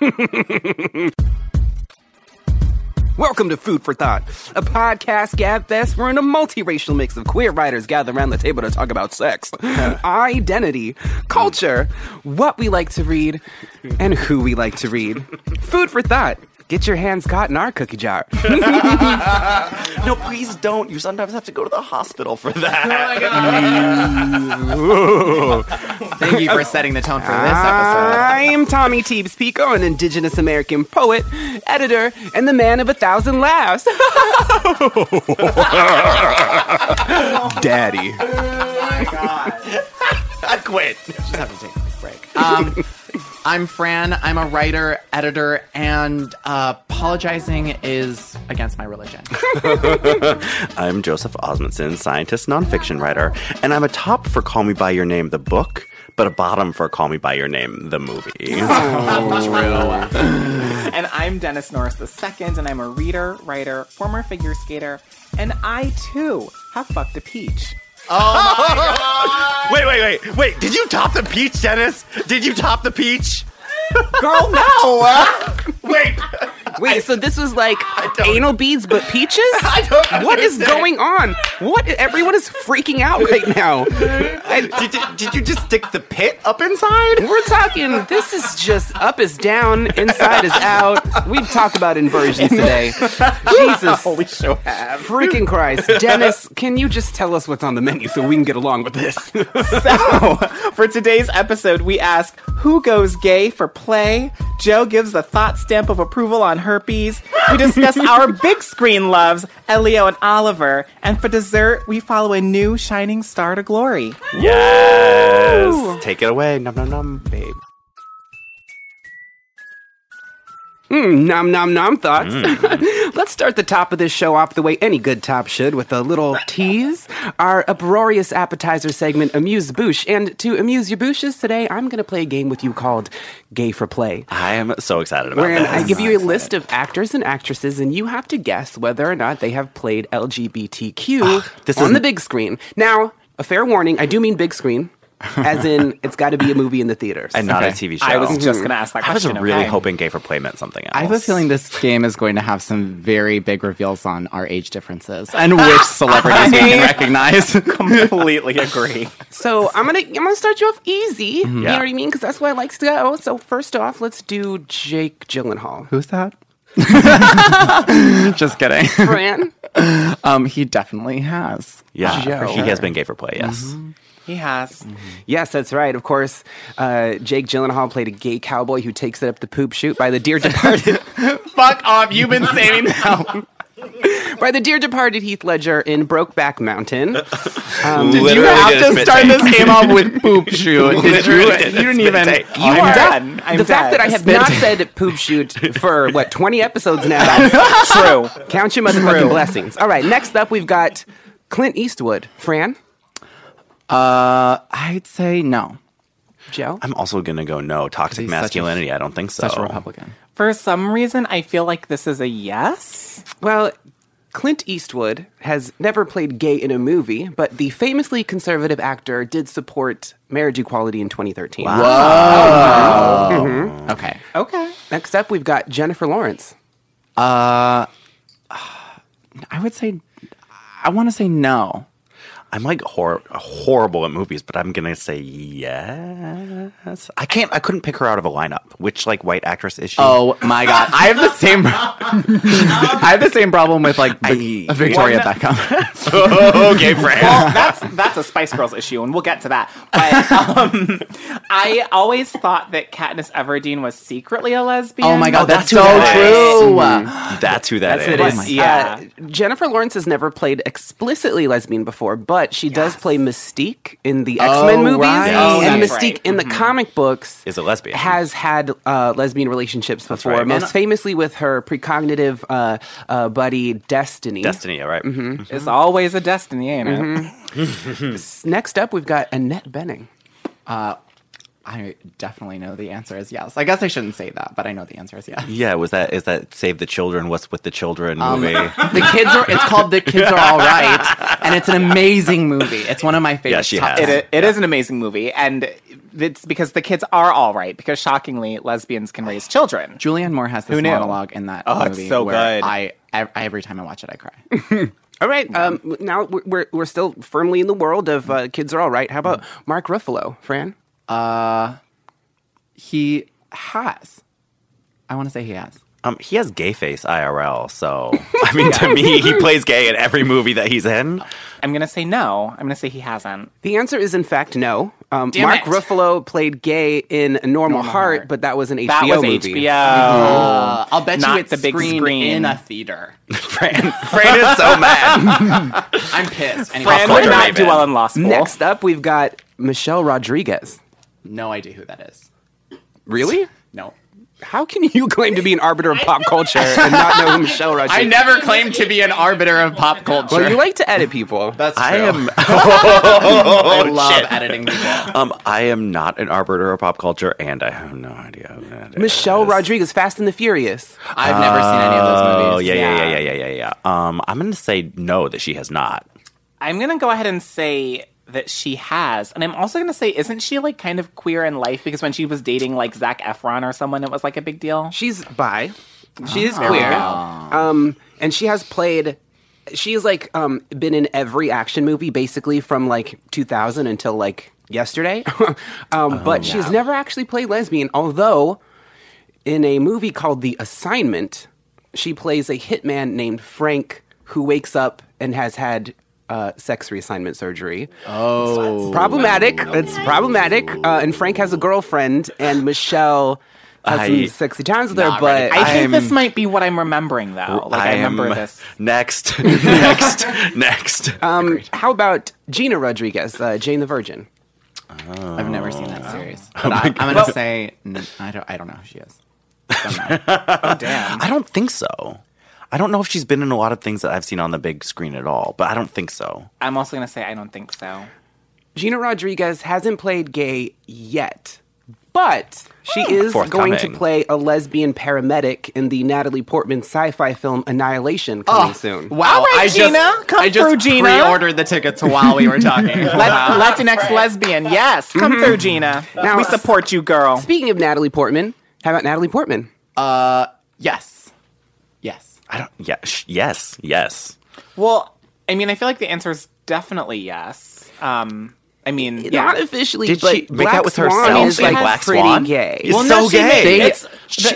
Welcome to Food for Thought, a podcast gab fest wherein a multiracial mix of queer writers gather around the table to talk about sex, identity, culture, what we like to read, and who we like to read. Food for Thought. Get your hands caught in our cookie jar. No, please don't. You sometimes have to go to the hospital for that. Oh Thank you for setting the tone for this episode. I'm Tommy Teebs Pico, an Indigenous American poet, editor, and the man of a thousand laughs. Daddy. Oh my I quit. Just have to take a break. Um, I'm Fran. I'm a writer, editor, and uh, apologizing is against my religion. I'm Joseph Osmundson, scientist, nonfiction writer, and I'm a top for Call Me By Your Name, the book, but a bottom for Call Me By Your Name, the movie. True. And I'm Dennis Norris II, and I'm a reader, writer, former figure skater, and I too have fucked a peach. Oh wait, wait, wait, wait. Did you top the peach, Dennis? Did you top the peach? Girl, no! Uh. Wait. Wait, so this was like anal beads but peaches? I don't What is going on? What? Everyone is freaking out right now. I- Did, did, did you just stick the pit up inside? we're talking. This is just up is down, inside is out. We've talked about inversions today. Jesus, Holy sure have. freaking Christ, Dennis, can you just tell us what's on the menu so we can get along with this? So, for today's episode, we ask who goes gay for play. Joe gives the thought stamp of approval on herpes. We discuss our big screen loves, Elio and Oliver. And for dessert, we follow a new shining star to glory. Yes. Take it away. Num num num, babe. Mm, nom nom nom thoughts. Let's start the top of this show off the way any good top should with a little tease. Our uproarious appetizer segment, Amuse Bouche. And to amuse your bouches today, I'm going to play a game with you called Gay for Play. I am so excited about Wherein this. I give you a list of actors and actresses, and you have to guess whether or not they have played LGBTQ this on is- the big screen. Now, a fair warning, I do mean big screen, as in it's got to be a movie in the theaters. and not a TV show. I was just going to ask that I was question. really okay? hoping Gay for Play meant something else. I have a feeling this game is going to have some very big reveals on our age differences and which celebrities we can recognize. Completely agree. So I'm gonna I'm gonna start you off easy. You know what I mean? Because that's where I like to go. So first off, let's do Jake Gyllenhaal. Who's that? Just kidding. Fran, Um, he definitely has. Yeah, Joe. he has been gay for play. Yes. He has. yes, that's right. Of course, uh, Jake Gyllenhaal played a gay cowboy who takes it up the poop chute by the dear departed Fuck off! You've been saving that. by the dear departed Heath Ledger in Brokeback Mountain. Um, Did you have to start this game off with poop shoot? Did you? Did. You didn't even. take. You I'm are done. I'm the fact dead. that I have not said poop shoot for what 20 episodes now. True. Count your motherfucking blessings. All right, next up we've got Clint Eastwood. Fran, Uh, I'd say no. Joe. I'm also gonna go no. Toxic He's such a- masculinity. I don't think so. Such a Republican. For some reason, I feel like this is a yes. Well, Clint Eastwood has never played gay in a movie, but the famously conservative actor did support marriage equality in 2013. Okay. Okay. Next up, we've got Jennifer Lawrence. Uh, I would say. I want to say no. I'm like hor- horrible at movies, but I'm gonna say yes. I can't. I couldn't pick her out of a lineup. Which like white actress is she? Oh my god, I have the same. I have the same problem with like Vic- I- Victoria One- Beckham. okay, Fran. Well, that's that's a Spice Girls issue, and we'll get to that. But um, I always thought that Katniss Everdeen was secretly a lesbian. oh my god, Oh, that's, that's so that true. That's who that That's is. it is. my Yeah. Uh, Jennifer Lawrence has never played explicitly lesbian before, but she does play Mystique in the X Men Oh, movies right. Oh, and Mystique right. in the comic comic books Is a lesbian. has had uh, lesbian relationships before, right. most And- famously with her precognitive uh, uh, buddy Destiny. Destiny, all right? Mm-hmm. It's always a destiny, ain't it? Next up, we've got Annette Bening. I definitely know the answer is yes. I guess I shouldn't say that, but I know the answer is yes. Yeah, was that is that Save the Children? What's with the children Um, movie? The kids are. It's called The Kids Are All Right, and it's an amazing movie. It's one of my favorite. Yeah, she has. It, it is an amazing movie, and it's because the kids are all right. Because shockingly, lesbians can raise children. Julianne Moore has this Who knew? monologue in that Oh, it's movie so where good. I, ev- every time I watch it, I cry. All right, um, now we're, we're we're still firmly in the world of uh, kids are all right. How about Mark Ruffalo, Fran? He has. I want to say he has. um, he has gay face IRL, so I mean, to me, he plays gay in every movie that he's in. I'm gonna say no. I'm gonna say he hasn't. The answer is in fact no. Um, Damn Mark it. Ruffalo played gay in Normal, Heart, Heart. but that was an HBO That was movie. HBO. Uh, I'll bet Not you it's the big screen. in a theater. Fran, Fran is so mad. I'm pissed. Anyway, Fran Pop would not do well in law school. Next up, we've got Michelle Rodriguez. No idea who that is. Really? No. How can you claim to be an arbiter of pop culture and not know who Michelle Rodriguez? I never claimed to be an arbiter of pop culture. Well, you like to edit people. That's I true. am. I love shit. editing people. Um, I am not an arbiter of pop culture, and I have no idea who that is. Michelle Rodriguez, Fast and the Furious. I've never seen any of those movies. Oh yeah, yeah, yeah, yeah, yeah, yeah, yeah. Um, I'm gonna say no that she has not. I'm gonna go ahead and say that she has, and I'm also gonna say, isn't she like kind of queer in life? Because when she was dating like Zac Efron or someone, it was like a big deal. She's bi. She is queer. Um, and she has played. She's like um, been in every action movie basically from like 2000 until like yesterday. um, but she's never actually played lesbian. Although in a movie called The Assignment, she plays a hitman named Frank who wakes up and has had. Uh, sex reassignment surgery. Oh, It's problematic. It's problematic. Uh, and Frank has a girlfriend, and Michelle has I- some sexy times with her. But ready. I think I'm- this might be what I'm remembering though. Like I, remember am this. Next, next, next. Um, how about Gina Rodriguez, uh, Jane the Virgin? I've never seen that series. But I, I'm gonna say n- I don't. I don't know who she is. Don't know. Damn. I don't think so. I don't know if she's been in a lot of things that I've seen on the big screen at all, but I don't think so. I'm also gonna say I don't think so. Gina Rodriguez hasn't played gay yet, but she is going to play a lesbian paramedic in the Natalie Portman sci-fi film Annihilation coming soon. Wow! All right, I Gina, just, come I just through, Gina. pre-ordered the tickets while we were talking. Let, Latinx lesbian, yes, come through, Gina. Now- we support you, girl. Speaking of Natalie Portman, how about Natalie Portman? Uh, yes, yes. I don't. Yeah. Sh- yes. Yes. Well, I mean, I feel like the answer is definitely yes. Um, I mean, yeah. Not officially, Did but she make Black out with Swan herself is in like Black pretty Swan? gay. It's Well, so no, she gay. made- They- it's- Sh-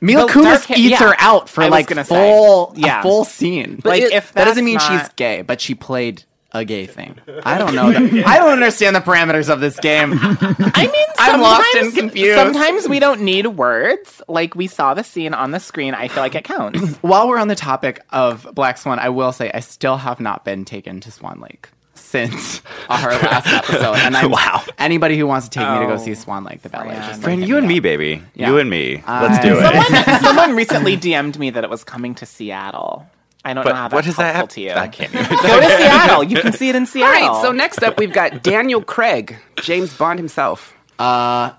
Mila the Kunis dark hair- eats yeah. her out for I was like gonna say. full, Yeah. a full scene. But like it- if if that doesn't that's mean she's not- gay, but she played a gay thing. I don't know. that- I don't understand the parameters of this game. I mean, I'm lost and sometimes- confused. Sometimes we don't need words. Like we saw the scene on the screen. I feel like it counts. While we're on the topic of Black Swan, I will say I still have not been taken to Swan Lake since our last episode. And I'm, Wow. Anybody who wants to take me to go Oh, see Swan Lake, the ballet. Fran. just Friend, you and up. me, baby. Yeah. You and me. Let's do it. someone, someone recently DM'd me that it was coming to Seattle. I don't know how But what that's does that helpful have to you. I can't even. Go to Seattle. You can see it in Seattle. right, so next up we've got Daniel Craig, James Bond himself. Uh,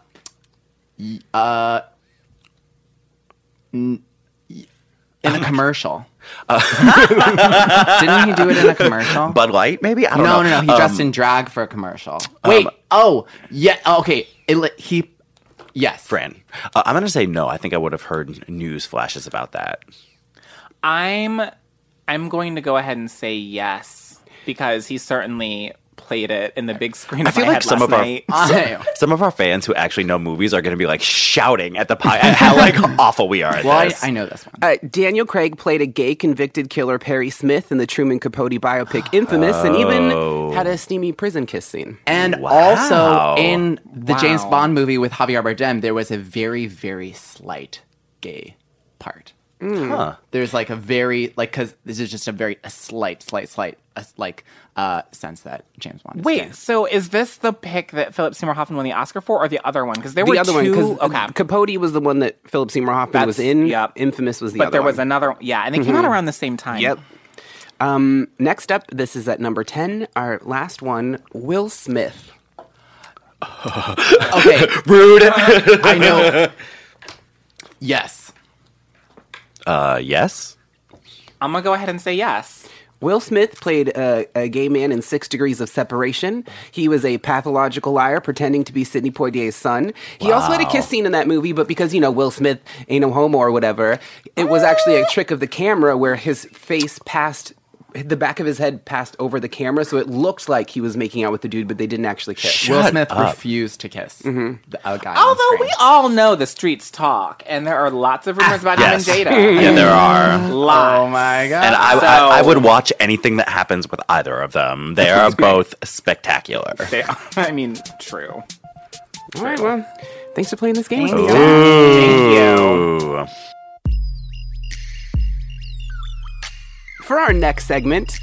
uh, in a commercial. Didn't he do it in a commercial? Bud Light, maybe? I don't no, know. no, no. He Um, dressed in drag for a commercial. Wait. oh, yeah. Okay. It, li- he. Yes. Fran. Uh, I'm going to say no. I think I would have heard news flashes about that. I'm I'm going to go ahead and say yes because he certainly played it in the big screen. I feel like some of our night. Some of our fans who actually know movies are going to be like shouting at the pie at how like awful we are at well, I. I know this one. Uh, Daniel Craig played a gay convicted killer, Perry Smith, in the Truman Capote biopic Infamous, and even had a steamy prison kiss scene. And Wow. also in the Wow. James Bond movie with Javier Bardem, there was a very, very slight gay part. Huh. There's like a very like because this is just a very a slight, slight, slight, uh, like uh sense that James Bond. Is Wait, gay. so is this the pick that Philip Seymour Hoffman won the Oscar for, or the other one? Because there The were other two. one, okay, Capote was the one that Philip Seymour Hoffman That's- was in. yep. Infamous was the but other But there was one. another. Yeah, and they came out around the same time. Yep. Um, next up, this is at number 10, our last one, Will Smith. Okay, Rude. I know. Yes. Uh, yes. I'm gonna go ahead and say yes. Will Smith played a, a gay man in Six Degrees of Separation. He was a pathological liar pretending to be Sidney Poitier's son. He also had a kiss scene in that movie, but because, you know, Will Smith ain't no homo or whatever, it was actually a trick of the camera where his face passed, the back of his head passed over the camera, so it looked like he was making out with the dude, but they didn't actually kiss. Will Smith up. refused to kiss mm-hmm. the, a guy. on Although we all know the streets talk, and there are lots of rumors ah, about Yes. him and Jada. Yeah, there are. Lots. Oh my god. And I, So- I, I would watch anything that happens with either of them. They are both spectacular. They are- I mean, true. All right, well, thanks for playing this game. with Thank you. For our next segment,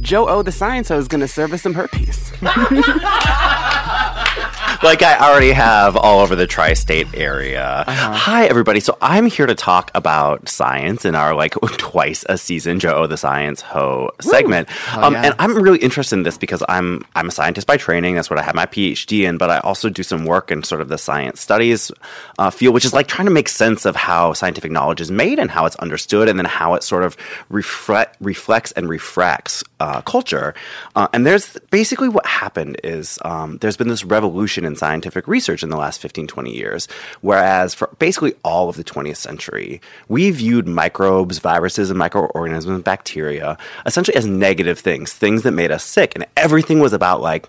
Joe O, the Science O is going to serve us some herpes. like I already have all over the tri-state area. Hi, everybody. So I'm here to talk about science in our like twice a season Joe the Science Ho segment. um, yeah. And I'm really interested in this because I'm I'm a scientist by training. That's what I have my PhD in. But I also do some work in sort of the science studies uh, field, which is like trying to make sense of how scientific knowledge is made and how it's understood, and then how it sort of reflect, reflects and refracts uh, culture. Uh, and there's basically what happened is um, there's been this revolution in scientific research in the last 15, 20 years. Whereas for basically all of the 20th century, we viewed microbes, viruses, and microorganisms bacteria essentially as negative things, things that made us sick. And everything was about like,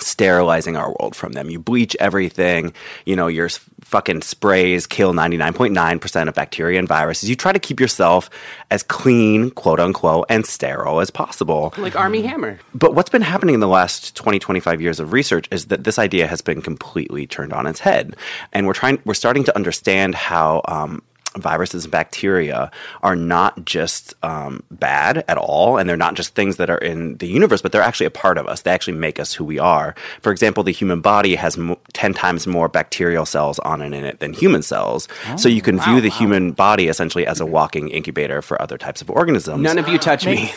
sterilizing our world from them. You bleach everything, you know, your fucking sprays kill 99.9% of bacteria and viruses. You try to keep yourself as clean, quote unquote, and sterile as possible. like Armie Hammer. But what's been happening in the last 20, 25 years of research is that this idea has been completely turned on its head. And we're trying, we're starting to understand how, um, viruses and bacteria are not just um, bad at all, and they're not just things that are in the universe, but they're actually a part of us. They actually make us who we are. For example, the human body has mo- 10 times more bacterial cells on and in it than human cells. so you can view the human body essentially as a walking incubator for other types of organisms. None of you touch me.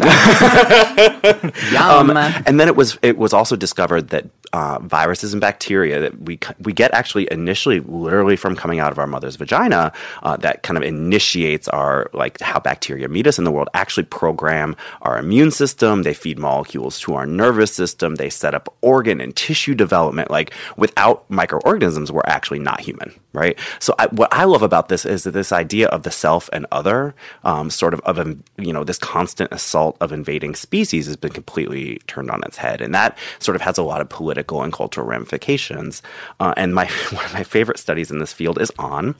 Yum. And then it was it was also discovered that uh, viruses and bacteria that we we get actually initially literally from coming out of our mother's vagina uh, that kind of initiates our like how bacteria meet us in the world actually program our immune system. They feed molecules to our nervous system. They set up organ and tissue development. Like without microorganisms we're actually not human right? So I, what i love about this is that this idea of the self and other um, sort of of um, you know this constant assault of invading species has been completely turned on its head. And that sort of has a lot of political and cultural ramifications. Uh, and my one of my favorite studies in this field is on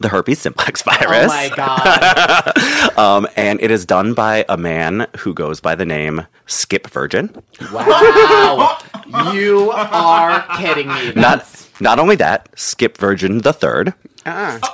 the herpes simplex virus Oh my god. um, and it is done by a man who goes by the name Skip Virgin. Wow. you are kidding me. Not not only that, Skip Virgin the third.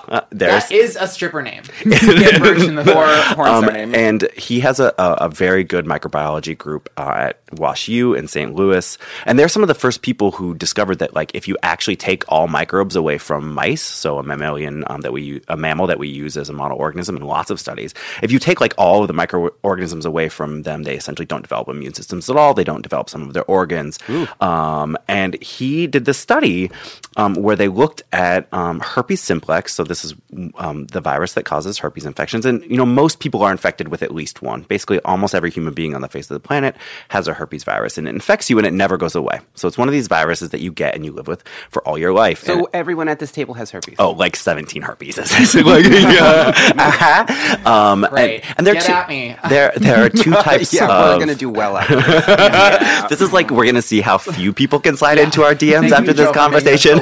Uh, there's that is a stripper name. Skip Virgin the Or fourth. Um, name. and he has a, a, a very good microbiology group uh, at Wash U in St. Louis. And they're some of the first people who discovered that, like, if you actually take all microbes away from mice, so a mammalian um, that we u- a mammal that we use as a model organism in lots of studies, if you take like all of the microorganisms away from them, they essentially don't develop immune systems at all. They don't develop some of their organs. Um, and he did this study um, where they looked at um, herpes simplex. So this is um, the virus that causes herpes infections, and you know most people are infected with at least one. Basically, almost every human being on the face of the planet has a herpes virus, and it infects you, and it never goes away. So it's one of these viruses that you get and you live with for all your life. And- So everyone at this table has herpes. Oh, like 17 herpes. Like, yeah. Uh-huh. Um, Great. And, and there are Get two, at me. There, there are two types yeah, of. we're gonna do well after this. this is like we're gonna see how few people can slide into our DMs Thank after this Joe, for making us conversation.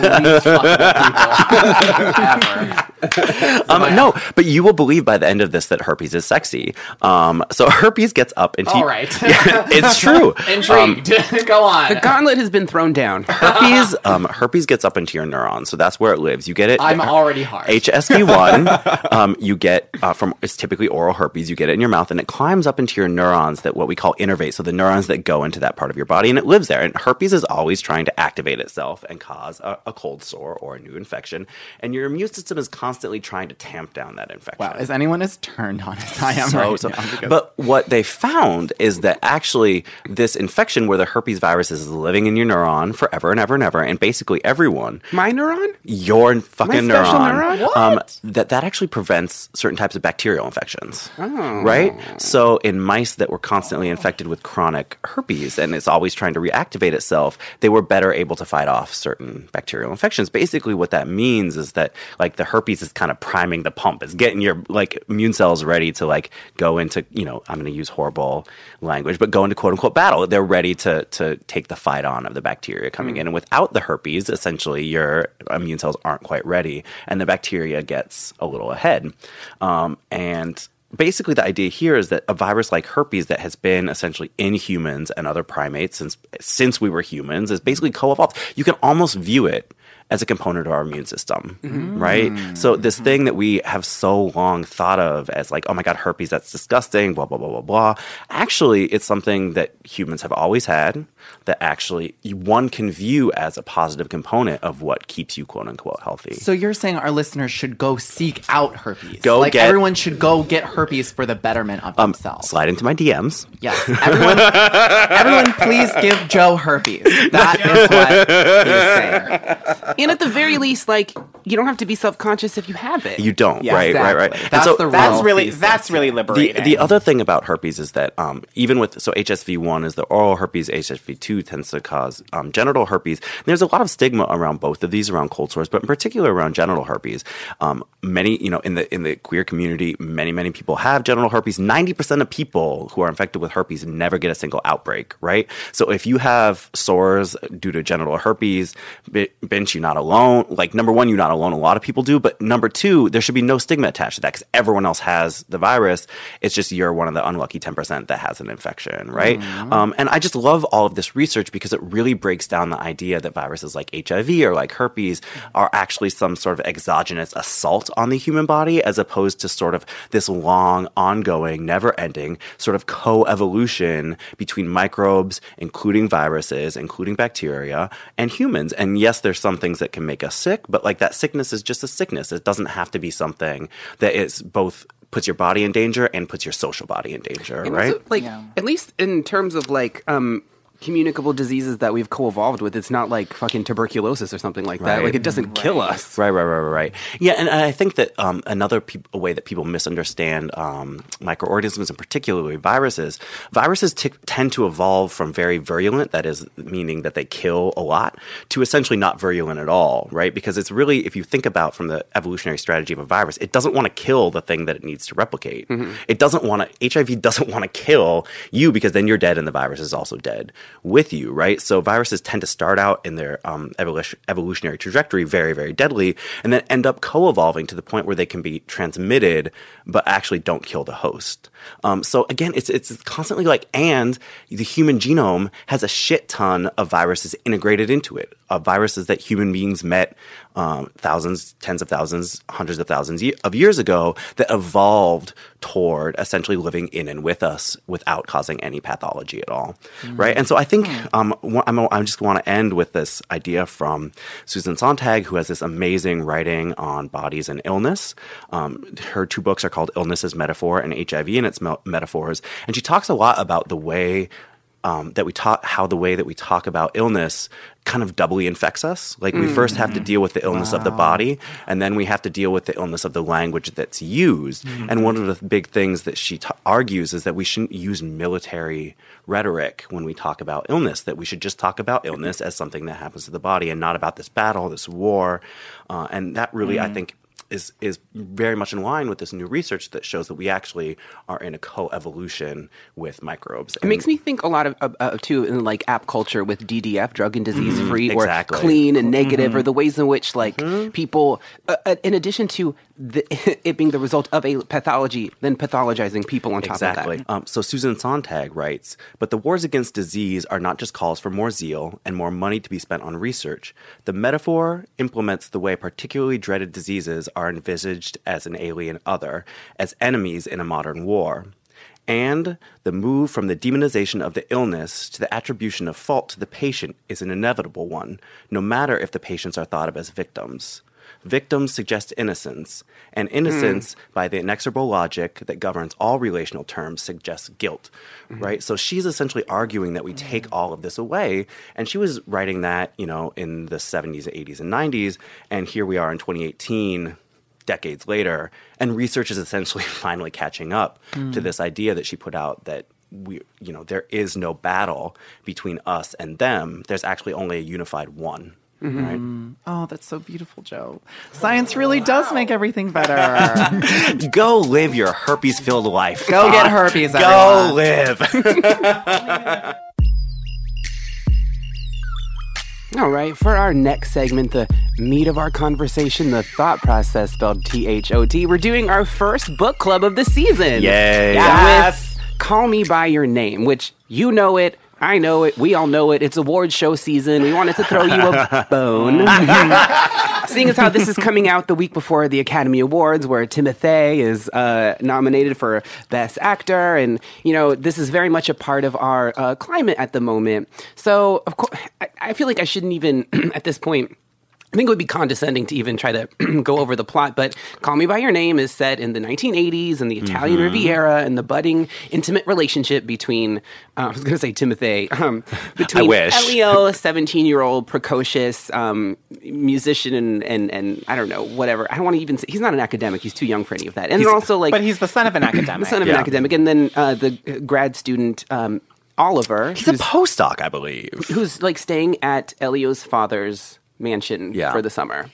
Ever. um, no, but you will believe by the end of this that herpes is sexy. Um, so herpes gets up into. All right. Yeah, it's true. Intrigued. Go on. The gauntlet has been thrown down. herpes, um, herpes gets up into your neurons, so that's where it lives. You get it. I'm already hard. HSV one, um, you get uh, from it's typically oral herpes. You get it in your mouth, and it climbs up into your neurons that what we call innervate. So the neurons that go into that part of your body, and it lives there. And herpes is always trying to activate itself and cause a, a cold sore or a new infection. And your immune system is constantly trying to tamp down that infection. wow, is anyone as turned on as I am So- right so- now? Because but what they found is that actually this infection where the herpes virus is living in your neuron forever and ever and ever, and basically everyone, My neuron? your fucking My special neuron, neuron? Um, that that actually prevents certain types of bacterial infections. Right? So in mice that were constantly infected with chronic herpes and it's always trying to reactivate itself, they were better able to fight off certain bacterial infections. Basically what that means is that like the herpes is kind of priming the pump. It's getting your like immune cells ready to like go into, you know, I'm going to use horrible language, but go into quote unquote battle. They're ready to to take the fight on of the bacteria coming in. And without the herpes, essentially your immune cells aren't quite ready, and the bacteria gets a little ahead. Um, and basically, the idea here is that a virus like herpes that has been essentially in humans and other primates since since we were humans is basically co-evolved. You can almost view it as a component of our immune system, mm-hmm. right? Mm-hmm. So this mm-hmm. thing that we have so long thought of as like, oh my god, herpes, that's disgusting, blah blah blah blah blah. Actually, it's something that humans have always had. That actually one can view as a positive component of what keeps you quote unquote healthy. So you're saying our listeners should go seek out herpes? Go like get- everyone should go get herpes for the betterment of um, themselves. slide into my DMs. Yes, everyone, everyone, please give Joe herpes. That is what he's saying. And at the very least, like, you don't have to be self conscious if you have it. You don't, Yeah, right, right, right. exactly. And That's so- the That's really thesis. that's really the, liberating. the other thing about herpes is that um, even with so HSV one is the oral herpes, HSV two tends to cause um, genital herpes. There's a lot of stigma around both of these around cold sores, but in particular around genital herpes. Um, many, you know, in the in the queer community, many many people have genital herpes. Ninety percent of people who are infected with herpes never get a single outbreak, right? So if you have sores due to genital herpes, bi- bench, you're not alone. Like number one, you're not alone. A lot of people do, but number two, there should be no stigma attached to that because everyone else has the virus. It's just you're one of the unlucky ten percent that has an infection, right? Um, and I just love all of this research because it really breaks down the idea that viruses like HIV or like herpes are actually some sort of exogenous assault on the human body, as opposed to sort of this long, ongoing, never-ending sort of co-evolution between microbes, including viruses, including bacteria, and humans. And yes, there's some things that can make us sick, but like that sickness is just a sickness. It doesn't have to be something that is both puts your body in danger and puts your social body in danger, And right? also, like, at least in terms of like um, communicable diseases that we've co-evolved with, it's not like fucking tuberculosis or something like that. Right. Like, it doesn't kill us. Right, right, right, right, right. Yeah, and I think that um, another a way that people misunderstand um, microorganisms, and particularly viruses, viruses t- tend to evolve from very virulent, that is, meaning that they kill a lot, to essentially not virulent at all, right? Because it's really, if you think about from the evolutionary strategy of a virus, it doesn't want to kill the thing that it needs to replicate. It doesn't want to, HIV doesn't want to kill you because then you're dead and the virus is also dead with you, right? So viruses tend to start out in their um, evolution, evolutionary trajectory very, very deadly, and then end up co-evolving to the point where they can be transmitted, but actually don't kill the host. Um, so again, it's it's constantly like, and the human genome has a shit ton of viruses integrated into it, of viruses that human beings met um, thousands, tens of thousands, hundreds of thousands of years ago that evolved toward essentially living in and with us without causing any pathology at all, right? And so I think um, I'm, I just want to end with this idea from Susan Sontag, who has this amazing writing on bodies and illness. Um, her two books are called Illness as Metaphor and HIV and its me- Metaphors. And she talks a lot about the way um, that we talk, how the way that we talk about illness kind of doubly infects us. Like we first have to deal with the illness of the body, and then we have to deal with the illness of the language that's used. And one of the big things that she t- argues is that we shouldn't use military rhetoric when we talk about illness. That we should just talk about illness as something that happens to the body, and not about this battle, this war. Uh, and that really, I think is is very much in line with this new research that shows that we actually are in a coevolution with microbes. It makes me think a lot of, too in like app culture with DDF, drug and disease free, Mm-hmm. exactly. or clean and negative, or the ways in which like people, uh, uh, in addition to the, it being the result of a pathology, then pathologizing people on top Exactly. of that. Um, so Susan Sontag writes, but the wars against disease are not just calls for more zeal and more money to be spent on research. The metaphor implements the way particularly dreaded diseases are envisaged as an alien other, as enemies in a modern war. And the move from the demonization of the illness to the attribution of fault to the patient is an inevitable one, no matter if the patients are thought of as victims. Victims suggest innocence, and innocence, hmm. by the inexorable logic that governs all relational terms, suggests guilt, mm-hmm. right? So she's essentially arguing that we take all of this away, and she was writing that, you know, in the 70s, 80s, and 90s, and here we are in 2018, decades later, and research is essentially finally catching up to hmm. this idea that she put out that we, you know, there is no battle between us and them. There's actually only a unified one. Mm-hmm. Right? Oh, that's so beautiful, Joe. Science really oh, does make everything better. Go live your herpes filled life. Go get herpes, Go live. All right, for our next segment, the meat of our conversation, the thought process spelled T H O T, we're doing our first book club of the season. Yay. Yeah, with Call Me By Your Name, which you know it. I know it. We all know it. It's award show season. We wanted to throw you a bone. Seeing as how this is coming out the week before the Academy Awards, where Timothée is uh, nominated for Best Actor, and you know this is very much a part of our uh, climate at the moment. So, of course, I, I feel like I shouldn't even at this point. I think it would be condescending to even try to go over the plot, but Call Me By Your Name is set in the 1980s in the Italian Mm-hmm. Riviera and the budding intimate relationship between, uh, I was going to say Timothy, um, between. Elio, 17 year old precocious um, musician, and, and, and I don't know, whatever. I don't want to even say, he's not an academic, he's too young for any of that. And also, like, but he's the son of an academic. the son of an academic, and then uh, the grad student, um, Oliver, He's a postdoc, I believe. who's like staying at Elio's father's mansion Yeah. for the summer.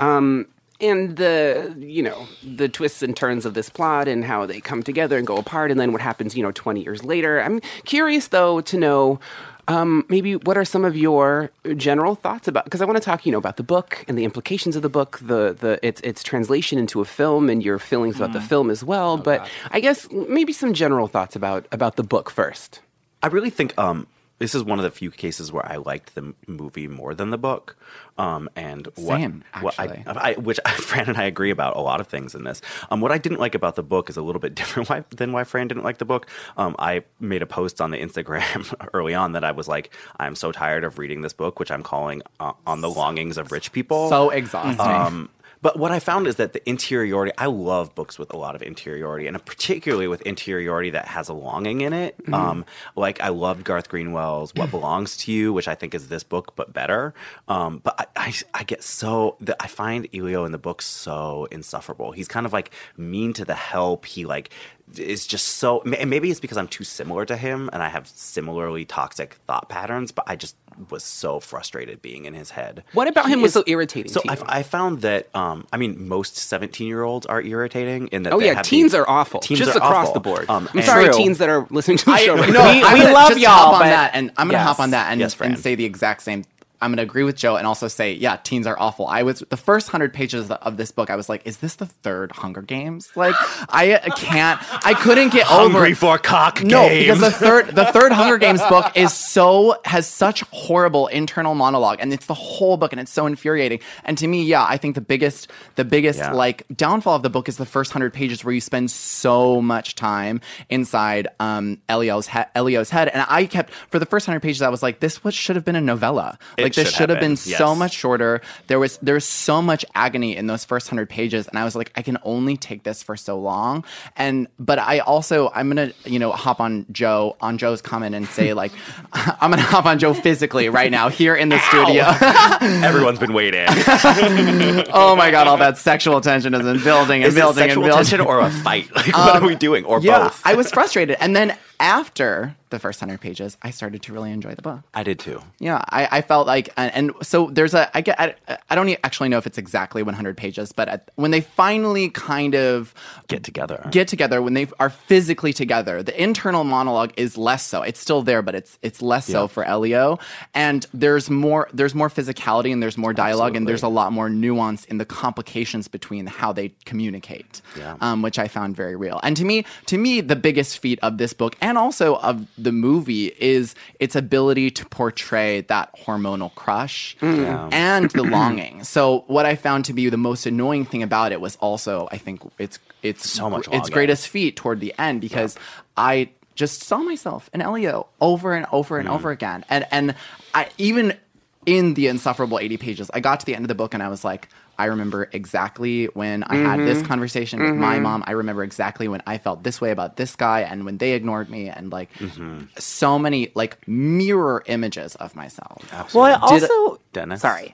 Um, and the you know the twists and turns of this plot and how they come together and go apart, and then what happens you know twenty years later. I'm curious though to know. Um, maybe what are some of your general thoughts about? Because I want to talk, you know, about the book and the implications of the book, the the its its translation into a film, and your feelings about the film as well. but I guess maybe some general thoughts about about the book first. I really think um, this is one of the few cases where I liked the movie more than the book. Um, and what, Same, what I, actually. I, which Fran and I agree about a lot of things in this. Um, what I didn't like about the book is a little bit different why, than why Fran didn't like the book. Um, I made a post on the Instagram early on that I was like, I'm so tired of reading this book, which I'm calling uh, "On the Longings of Rich People." so exhausting. But what I found is that the interiority, I love books with a lot of interiority, and particularly with interiority that has a longing in it. Um, like I loved Garth Greenwell's What Belongs to You, which I think is this book, but better. Um, but I, I, I get so, the, I find Elio in the book so insufferable. He's kind of like mean to the help. He like is just so, and maybe it's because I'm too similar to him and I have similarly toxic thought patterns, but I just was so frustrated being in his head. What about He him was so irritating So to you? I, I found that um, I mean most seventeen year olds are irritating in that Oh yeah, teens the- are awful. Teens just across awful. the board. Um, I'm sorry, True. teens that are listening to the I, show. right no, now. I'm we love y'all, on but- that, and I'm gonna Yes. hop on that and, Yes, and say the exact same. I'm gonna agree with Joe and also say, yeah, teens are awful. I was the first hundred pages of this book. I was like, is this the third Hunger Games? Like, I can't, I couldn't get over. Hungry it. for cock No, games. because the third the third Hunger Games book is so has such horrible internal monologue, and it's the whole book, and it's so infuriating. And to me, yeah, I think the biggest the biggest Yeah. like downfall of the book is the first hundred pages where you spend so much time inside um Elio's he- Elio's head, and I kept for the first hundred pages, I was like, this was should have been a novella. It this should have been been, so much shorter. There was there was so much agony in those first hundred pages, and I was like, I can only take this for so long. And but I also I'm gonna you know hop on Joe on Joe's comment and say like I'm gonna hop on Joe physically right now here in the studio. Everyone's been waiting. oh my god, all that sexual tension has been building and Is building and sexual building. tension or a fight? Like, what are um, we doing? Or yeah, both? I was frustrated. And then after the first hundred pages, I started to really enjoy the book. I did too. Yeah, I, I felt like, and, and so there's a, I get, I, I don't actually know if it's exactly 100 pages, but at, when they finally kind of Get together. get together, when they are physically together, the internal monologue is less so. It's still there, but it's it's less so for Elio, and there's more there's more physicality and there's more dialogue and there's a lot more nuance in the complications between how they communicate, Yeah. um, which I found very real. And to me, to me, the biggest feat of this book and also of the movie is its ability to portray that hormonal crush mm. and the longing. So what I found to be the most annoying thing about it was also I think it's it's So much its greatest feat toward the end because I just saw myself in Elio over and over and mm. over again. And and I even in the insufferable 80 pages, I got to the end of the book and I was like, I remember exactly when I had this mm-hmm. conversation with my mm-hmm. mom. I remember exactly when I felt this way about this guy and when they ignored me and like mm-hmm. so many like mirror images of myself. Well, I Did- also Dennis? sorry.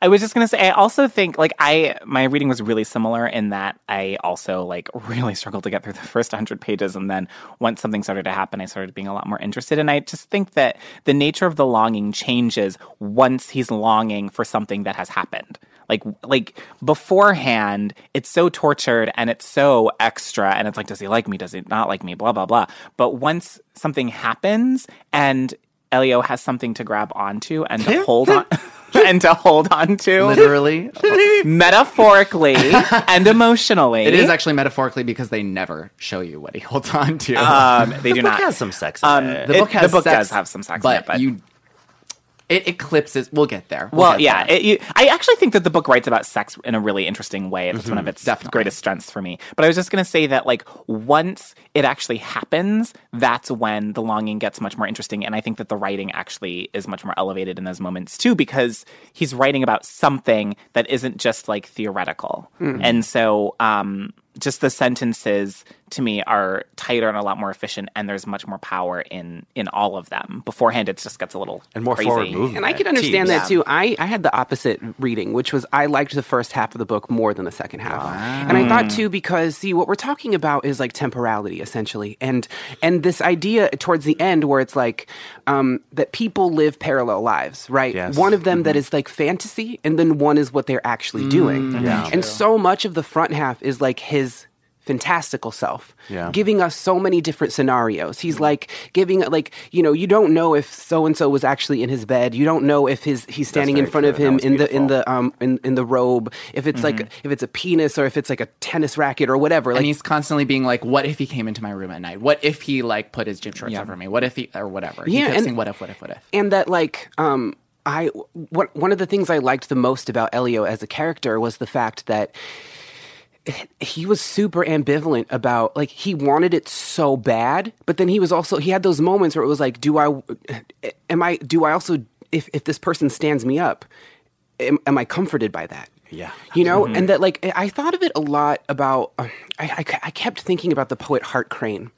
I was just gonna say. I also think like I my reading was really similar in that I also like really struggled to get through the first hundred pages, and then once something started to happen, I started being a lot more interested. And I just think that the nature of the longing changes once he's longing for something that has happened. Like like beforehand, it's so tortured and it's so extra, and it's like, does he like me? Does he not like me? Blah blah blah. But once something happens and Elio has something to grab onto and to hold on and to hold on to Literally. metaphorically and emotionally. it is actually metaphorically because they never show you what he holds on to. um, they do The book not. has some sex in um, it. the book it- has the book sex, does have some sex, but in it, but you it eclipses. We'll get there. We'll Well, get yeah. there. It, you, I actually think that the book writes about sex in a really interesting way. It's one of its Definitely. greatest strengths for me. But I was just going to say that, like, once it actually happens, that's when the longing gets much more interesting. And I think that the writing actually is much more elevated in those moments, too, because he's writing about something that isn't just like theoretical. And so, um, just the sentences to me are tighter and a lot more efficient, and there's much more power in in all of them. Beforehand, it just gets a little and more crazy. forward movement. And I could understand Jeez. that too. I, I had the opposite reading, which was I liked the first half of the book more than the second half. And I thought ah. too because see what we're talking about is like temporality essentially, and and this idea towards the end where it's like um, that people live parallel lives, right? Yes. One of them that mm-hmm. is like fantasy, and then one is what they're actually doing. Mm, and so much of the front half is like his fantastical self Yeah. giving us so many different scenarios he's like giving like you know you don't know if so and so was actually in his bed you don't know if his he's standing in front of true. That him in the in the um in, in the robe if it's like if it's a penis or if it's like a tennis racket or whatever and like he's constantly being like, "What if he came into my room at night? What if he like put his gym shorts over me? What if he or whatever?" He Yeah, kept and- saying, "What if? What if? What if?" and that like um I what one of the things I liked the most about Elio as a character was the fact that he was super ambivalent about like he wanted it so bad but then he was also he had those moments where it was like do I am I do I also if if this person stands me up am, am I comforted by that? Yeah. you know? And mm-hmm. that like I thought of it a lot about I, I I kept thinking about the poet Hart Crane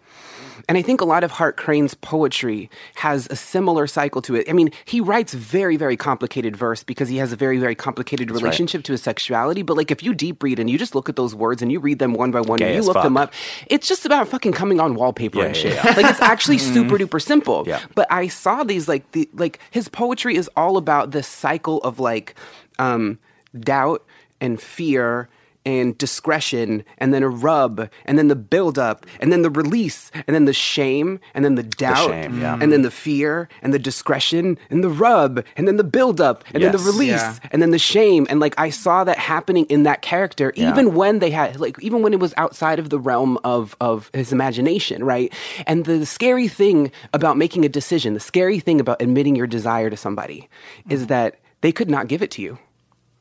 and I think a lot of Hart Crane's poetry has a similar cycle to it. I mean, he writes very, very complicated verse because he has a very, very complicated relationship to his sexuality. But like, if you deep read and you just look at those words and you read them one by one Gay and you look them up, it's just about fucking coming on wallpaper Yeah, and yeah, shit. yeah. Like, it's actually super duper simple. Yeah. But I saw these like the like his poetry is all about this cycle of like um, doubt and fear and discretion and then a rub and then the build up and then the release and then the shame and then the doubt shame, yeah. and then the fear and the discretion and the rub and then the build up and then the release Yeah. and then the shame and like I saw that happening in that character Yeah. even when they had like even when it was outside of the realm of of his imagination right and the scary thing about making a decision the scary thing about admitting your desire to somebody is mm-hmm. that they could not give it to you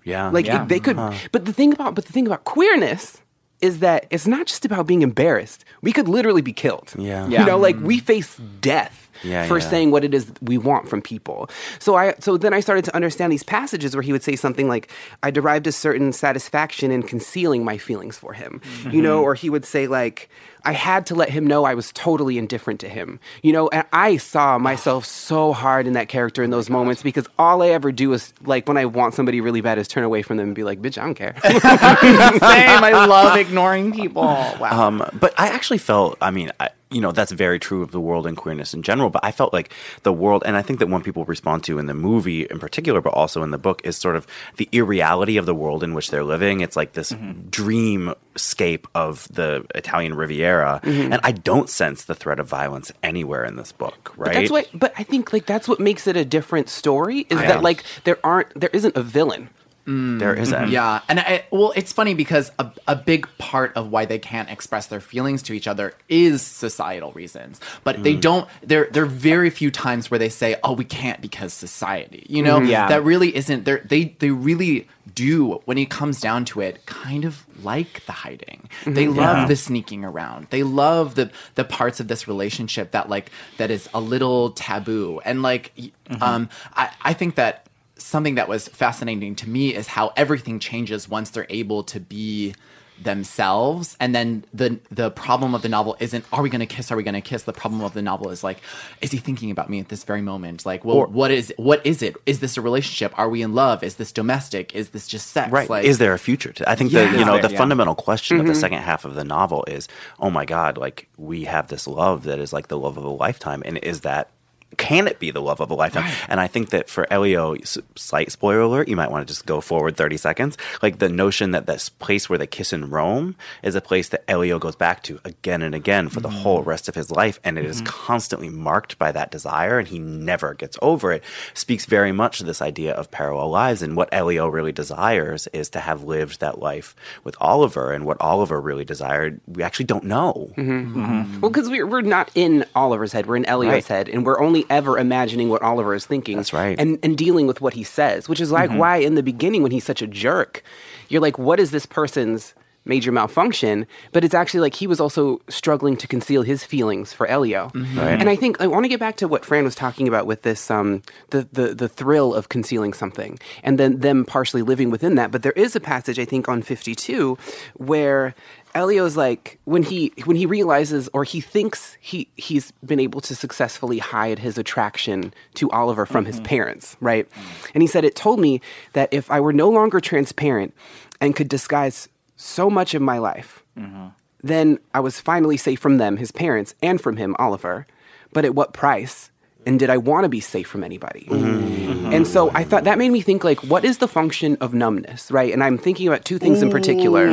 Yeah. like Yeah. it- they could, uh-huh. but the thing about but the thing about queerness is that it's not just about being embarrassed. We could literally be killed. Yeah. you know, like we mm-hmm. face death. Yeah, for yeah. saying what it is we want from people. So I so then I started to understand these passages where he would say something like, I derived a certain satisfaction in concealing my feelings for him. You know, or he would say like I had to let him know I was totally indifferent to him. You know, and I saw myself so hard in that character in those moments because all I ever do is like when I want somebody really bad is turn away from them and be like, bitch, I don't care. Same. I love ignoring people. Wow. Um, but I actually felt, I mean, I, you know that's very true of the world and queerness in general but i felt like the world and i think that one people respond to in the movie in particular but also in the book is sort of the irreality of the world in which they're living it's like this mm-hmm. dreamscape of the italian riviera mm-hmm. and i don't sense the threat of violence anywhere in this book right But that's what. But I think like that's what makes it a different story. Is Yeah. that like there aren't there isn't a villain. There isn't mm-hmm. Yeah, and I, well, it's funny because a, a big part of why they can't express their feelings to each other is societal reasons. But they mm. don't. There, there are very few times where they say, "Oh, we can't because society." You know, mm-hmm. Yeah. that really isn't. They they they really do when it comes down to it, kind of like the hiding. Mm-hmm. They love the sneaking around. They love the the parts of this relationship that like that is a little taboo. And like, y- um, I I think that something that was fascinating to me is how everything changes once they're able to be themselves. And then the the problem of the novel isn't are we going to kiss are we going to kiss? The problem of the novel is like is he thinking about me at this very moment? Like well what is what is it? Is this a relationship? Are we in love? Is this domestic? Is this just sex? Right. like is there a future to I think Yeah. the you know there- the yeah. fundamental question of the mm-hmm. second half of the novel is, oh my God, like we have this love that is like the love of a lifetime. And is that can it be the love of a lifetime? And I think that for Elio, slight spoiler alert, you might want to just go forward 30 seconds. Like the notion that this place where they kiss in Rome is a place that Elio goes back to again and again for the whole mm. rest of his life. And it is mm-hmm. constantly marked by that desire and he never gets over it. Speaks very much to this idea of parallel lives. And what Elio really desires is to have lived that life with Oliver. And what Oliver really desired, we actually don't know. Mm-hmm. Mm-hmm. Well, because we're we're not in Oliver's head, we're in Elio's Right. head, and we're only ever imagining what Oliver is thinking. That's right. and and dealing with what he says, which is like why in the beginning when he's such a jerk, you're like, what is this person's major malfunction? But it's actually like he was also struggling to conceal his feelings for Elio. Right. And I think I want to get back to what Fran was talking about with this um the the the thrill of concealing something, and then them partially living within that. But there is a passage I think on 52 where Elio's like when he when he realizes or he thinks he he's been able to successfully hide his attraction to Oliver from his mm-hmm. parents, right? Mm. And he said it told me that if I were no longer transparent and could disguise so much of my life, mm-hmm. then I was finally safe from them, his parents, and from him, Oliver. But at what price? And did I want to be safe from anybody? Mm-hmm. And so I thought that made me think like, what is the function of numbness, right? And I'm thinking about two things in particular.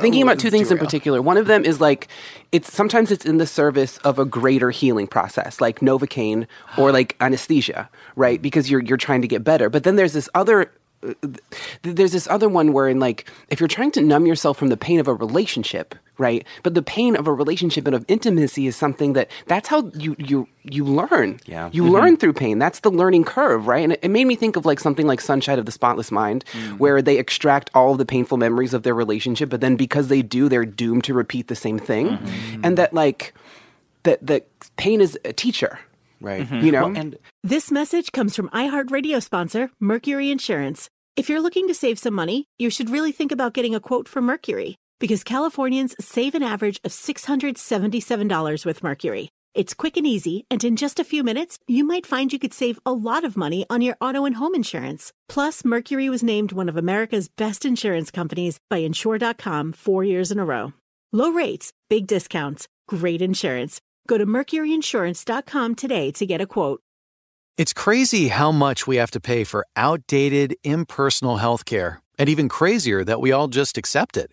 Thinking about two things in particular. One of them is like, it's sometimes it's in the service of a greater healing process, like novocaine or like anesthesia, right? Because you're you're trying to get better. But then there's this other uh, there's this other one where in like if you're trying to numb yourself from the pain of a relationship right? But the pain of a relationship and of intimacy is something that that's how you you you learn. Yeah. you mm-hmm. learn through pain. That's the learning curve right? And it, it made me think of like something like sunshine of the spotless mind mm. where they extract all of the painful memories of their relationship but then because they do they're doomed to repeat the same thing. Mm-hmm. And that like that that pain is a teacher. Right. Mm-hmm. you know? Well, and This message comes from iHeartRadio sponsor, Mercury Insurance. If you're looking to save some money, you should really think about getting a quote from Mercury because Californians save an average of $677 with Mercury. It's quick and easy, and in just a few minutes, you might find you could save a lot of money on your auto and home insurance. Plus, Mercury was named one of America's best insurance companies by Insure.com four years in a row. Low rates, big discounts, great insurance. Go to MercuryInsurance.com today to get a quote. It's crazy how much we have to pay for outdated, impersonal healthcare, and even crazier that we all just accept it.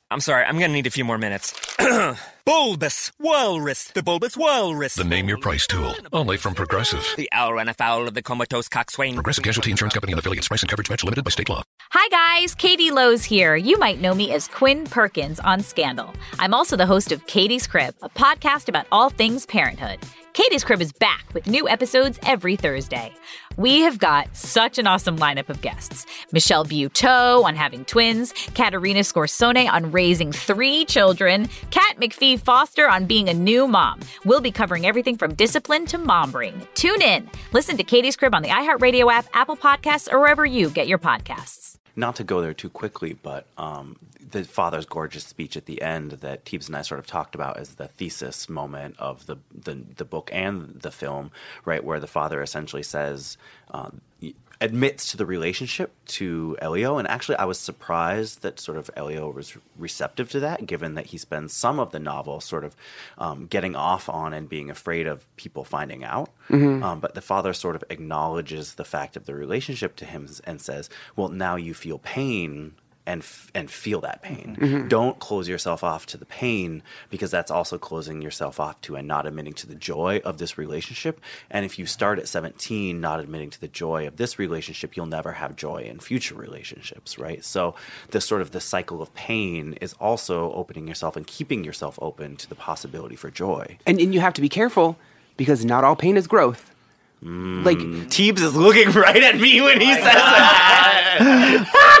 I'm sorry, I'm gonna need a few more minutes. bulbous Walrus, the Bulbous Walrus. The name your price tool. Only from Progressive. The owl ran afoul of the comatose coxswain. Progressive Casualty Insurance Company and affiliates. Price and coverage match limited by state law. Hi guys, Katie Lowes here. You might know me as Quinn Perkins on Scandal. I'm also the host of Katie's Crib, a podcast about all things parenthood. Katie's Crib is back with new episodes every Thursday. We have got such an awesome lineup of guests. Michelle Buteau on having twins, Caterina Scorsone on raising three children, Kat McPhee Foster on being a new mom. We'll be covering everything from discipline to mom bring. Tune in. Listen to Katie's Crib on the iHeartRadio app, Apple Podcasts, or wherever you get your podcasts. Not to go there too quickly, but um, the father's gorgeous speech at the end that Teebs and I sort of talked about as the thesis moment of the the, the book and the film, right, where the father essentially says. Uh, admits to the relationship to Elio, and actually, I was surprised that sort of Elio was receptive to that, given that he spends some of the novel sort of um, getting off on and being afraid of people finding out. Mhm. Um, but the father sort of acknowledges the fact of the relationship to him and says, "Well, now you feel pain." And, f- and feel that pain. Mhm. Don't close yourself off to the pain because that's also closing yourself off to and not admitting to the joy of this relationship. And if you start at 17 not admitting to the joy of this relationship, you'll never have joy in future relationships, right? So this sort of the cycle of pain is also opening yourself and keeping yourself open to the possibility for joy. And, and you have to be careful because not all pain is growth. Like Teebs is looking right at me when he says that.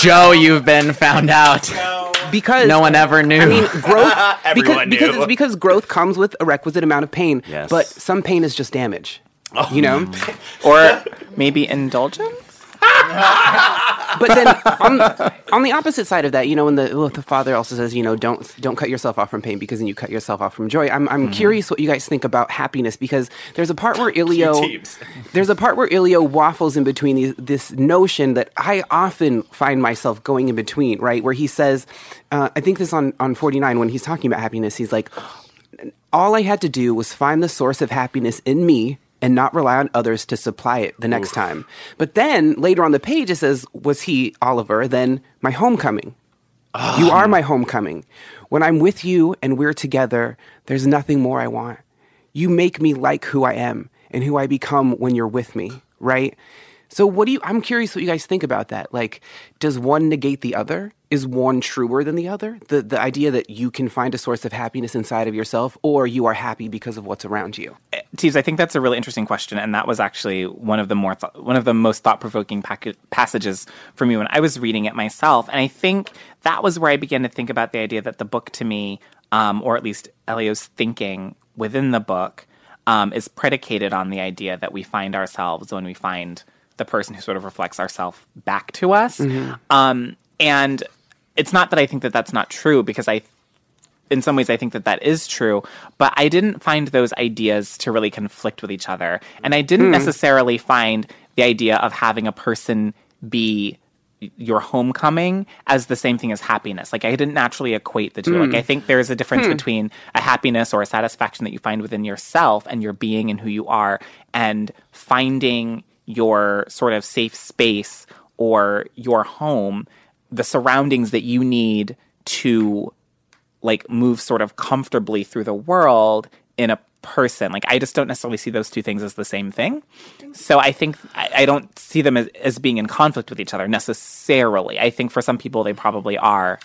Joe, you've been found out. Because no one ever knew. I mean, growth because, Everyone because knew. it's because growth comes with a requisite amount of pain. Yes. But some pain is just damage. Oh. You know? or maybe indulgence. but then on, on the opposite side of that, you know, when the well, the father also says, you know, don't don't cut yourself off from pain because then you cut yourself off from joy. I'm I'm curious what you guys think about happiness because there's a part where Elio there's a part where Elio waffles in between these, this notion that I often find myself going in between, right? Where he says, uh, I think this on on 49 when he's talking about happiness, he's like, all I had to do was find the source of happiness in me and not rely on others to supply it the next time. But then later on the page it says, Was he, Oliver, then my homecoming? You are my homecoming. When I'm with you and we're together, there's nothing more I want. You make me like who I am and who I become when you're with me, right? So what do you I'm curious what you guys think about that. Like does one negate the other? Is one truer than the other? The the idea that you can find a source of happiness inside of yourself or you are happy because of what's around you. Teebs, I think that's a really interesting question, and that was actually one of the more th- one of the most thought provoking pac- passages for me when I was reading it myself. And I think that was where I began to think about the idea that the book, to me, um, or at least Elio's thinking within the book, um, is predicated on the idea that we find ourselves when we find the person who sort of reflects ourselves back to us. Mhm. Um, and it's not that I think that that's not true because I in some ways I think that that is true, but I didn't find those ideas to really conflict with each other. And I didn't Hmm. necessarily find the idea of having a person be your homecoming as the same thing as happiness. Like I didn't naturally equate the two. Hmm. Like I think there's a difference Hmm. between a happiness or a satisfaction that you find within yourself and your being and who you are and finding your sort of safe space or your home, the surroundings that you need to like move sort of comfortably through the world in a person. Like I just don't necessarily see those two things as the same thing. So I think I, I don't see them as, as being in conflict with each other necessarily. I think for some people they probably are.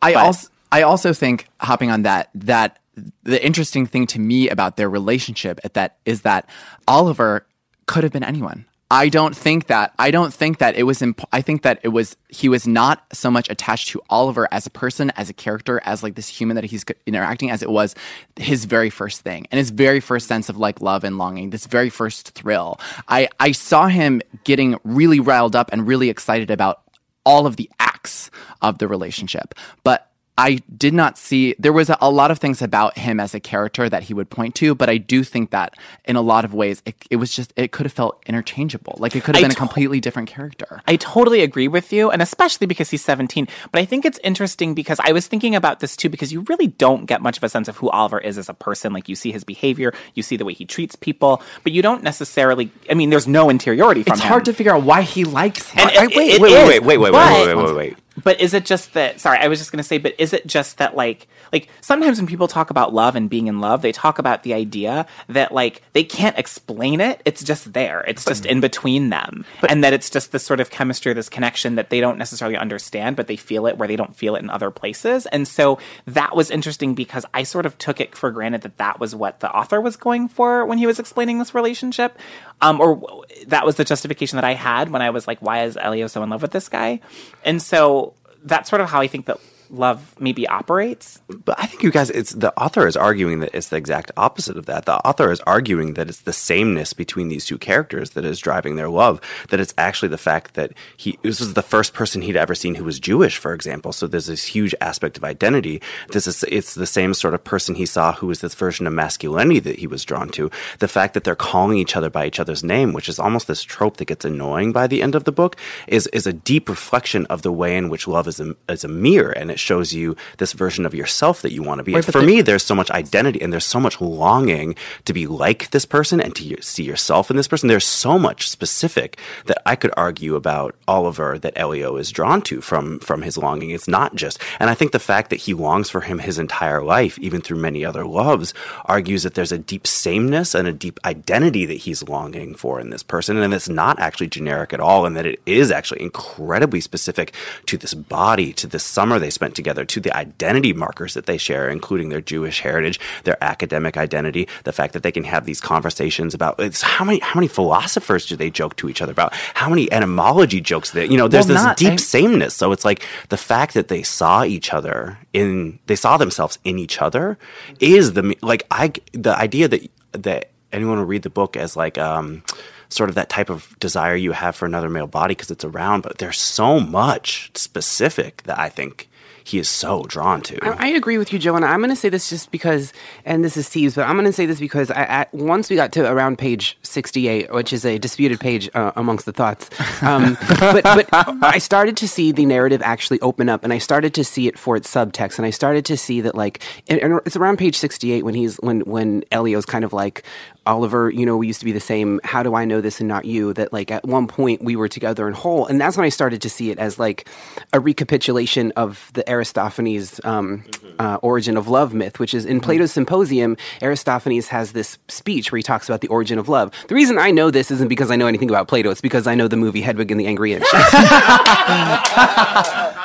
I but- also I also think hopping on that that the interesting thing to me about their relationship at that is that Oliver could have been anyone. I don't think that I don't think that it was imp- I think that it was he was not so much attached to Oliver as a person as a character as like this human that he's interacting as it was his very first thing and his very first sense of like love and longing this very first thrill. I I saw him getting really riled up and really excited about all of the acts of the relationship but I did not see there was a, lot of things about him as a character that he would point to, but I do think that in a lot of ways it, it was just it could have felt interchangeable. Like it could have I been a completely different character. I totally agree with you, and especially because he's 17. But I think it's interesting because I was thinking about this too, because you really don't get much of a sense of who Oliver is as a person. Like you see his behavior, you see the way he treats people, but you don't necessarily. I mean, there's no interiority from It's him. hard to figure out why he likes him. And I- it- wait, it wait, is, wait, wait, wait, wait, but- wait, wait, wait, wait. But is it just that? Sorry, I was just going to say. But is it just that, like, like sometimes when people talk about love and being in love, they talk about the idea that like they can't explain it. It's just there. It's just in between them, and that it's just this sort of chemistry, this connection that they don't necessarily understand, but they feel it where they don't feel it in other places. And so that was interesting because I sort of took it for granted that that was what the author was going for when he was explaining this relationship, um, or that was the justification that I had when I was like, why is Elio so in love with this guy? And so that's sort of how I think that love maybe operates. But I think you guys, it's the author is arguing that it's the exact opposite of that. The author is arguing that it's the sameness between these two characters that is driving their love. That it's actually the fact that he this was the first person he'd ever seen who was Jewish, for example. So there's this huge aspect of identity. This is it's the same sort of person he saw who was this version of masculinity that he was drawn to. The fact that they're calling each other by each other's name, which is almost this trope that gets annoying by the end of the book, is is a deep reflection of the way in which love is a, is a mirror, and it shows you this version of yourself that you want to be. Right, For me, there's so much identity and there's so much longing to be like this person and to see yourself in this person. There's so much specific that I could argue about Oliver that Elio is drawn to from from his longing. It's not just, and I think the fact that he longs for him his entire life, even through many other loves, argues that there's a deep sameness and a deep identity that he's longing for in this person, and it's not actually generic at all, and that it is actually incredibly specific to this body, to this summer they spent together, to the identity markers that they share, including their Jewish heritage, their academic identity, the fact that they can have these conversations about it's how many how many philosophers do they joke to each other about? How many etymology jokes that you know? There's Well, this deep I- sameness. So it's like the fact that they saw each other in they saw themselves in each other is the like I the idea that that anyone will read the book as like um sort of that type of desire you have for another male body because it's around but there's so much specific that I think he is so drawn to. I, I agree with you, Joanna. I'm going to say this just because, and this is Steve's, but I'm going to say this because I, at, once we got to around page 68, which is a disputed page uh, amongst the thoughts, um, but, but I started to see the narrative actually open up, and I started to see it for its subtext, and I started to see that like, and, and it's around page 68 when he's when when Elio's kind of like. Oliver, you know, we used to be the same. How do I know this and not you? That like at one point we were together in whole, and that's when I started to see it as like a recapitulation of the Aristophanes um, uh, origin of love myth, which is in Plato's Symposium. Aristophanes has this speech where he talks about the origin of love. The reason I know this isn't because I know anything about Plato; it's because I know the movie Hedwig and the Angry Inch.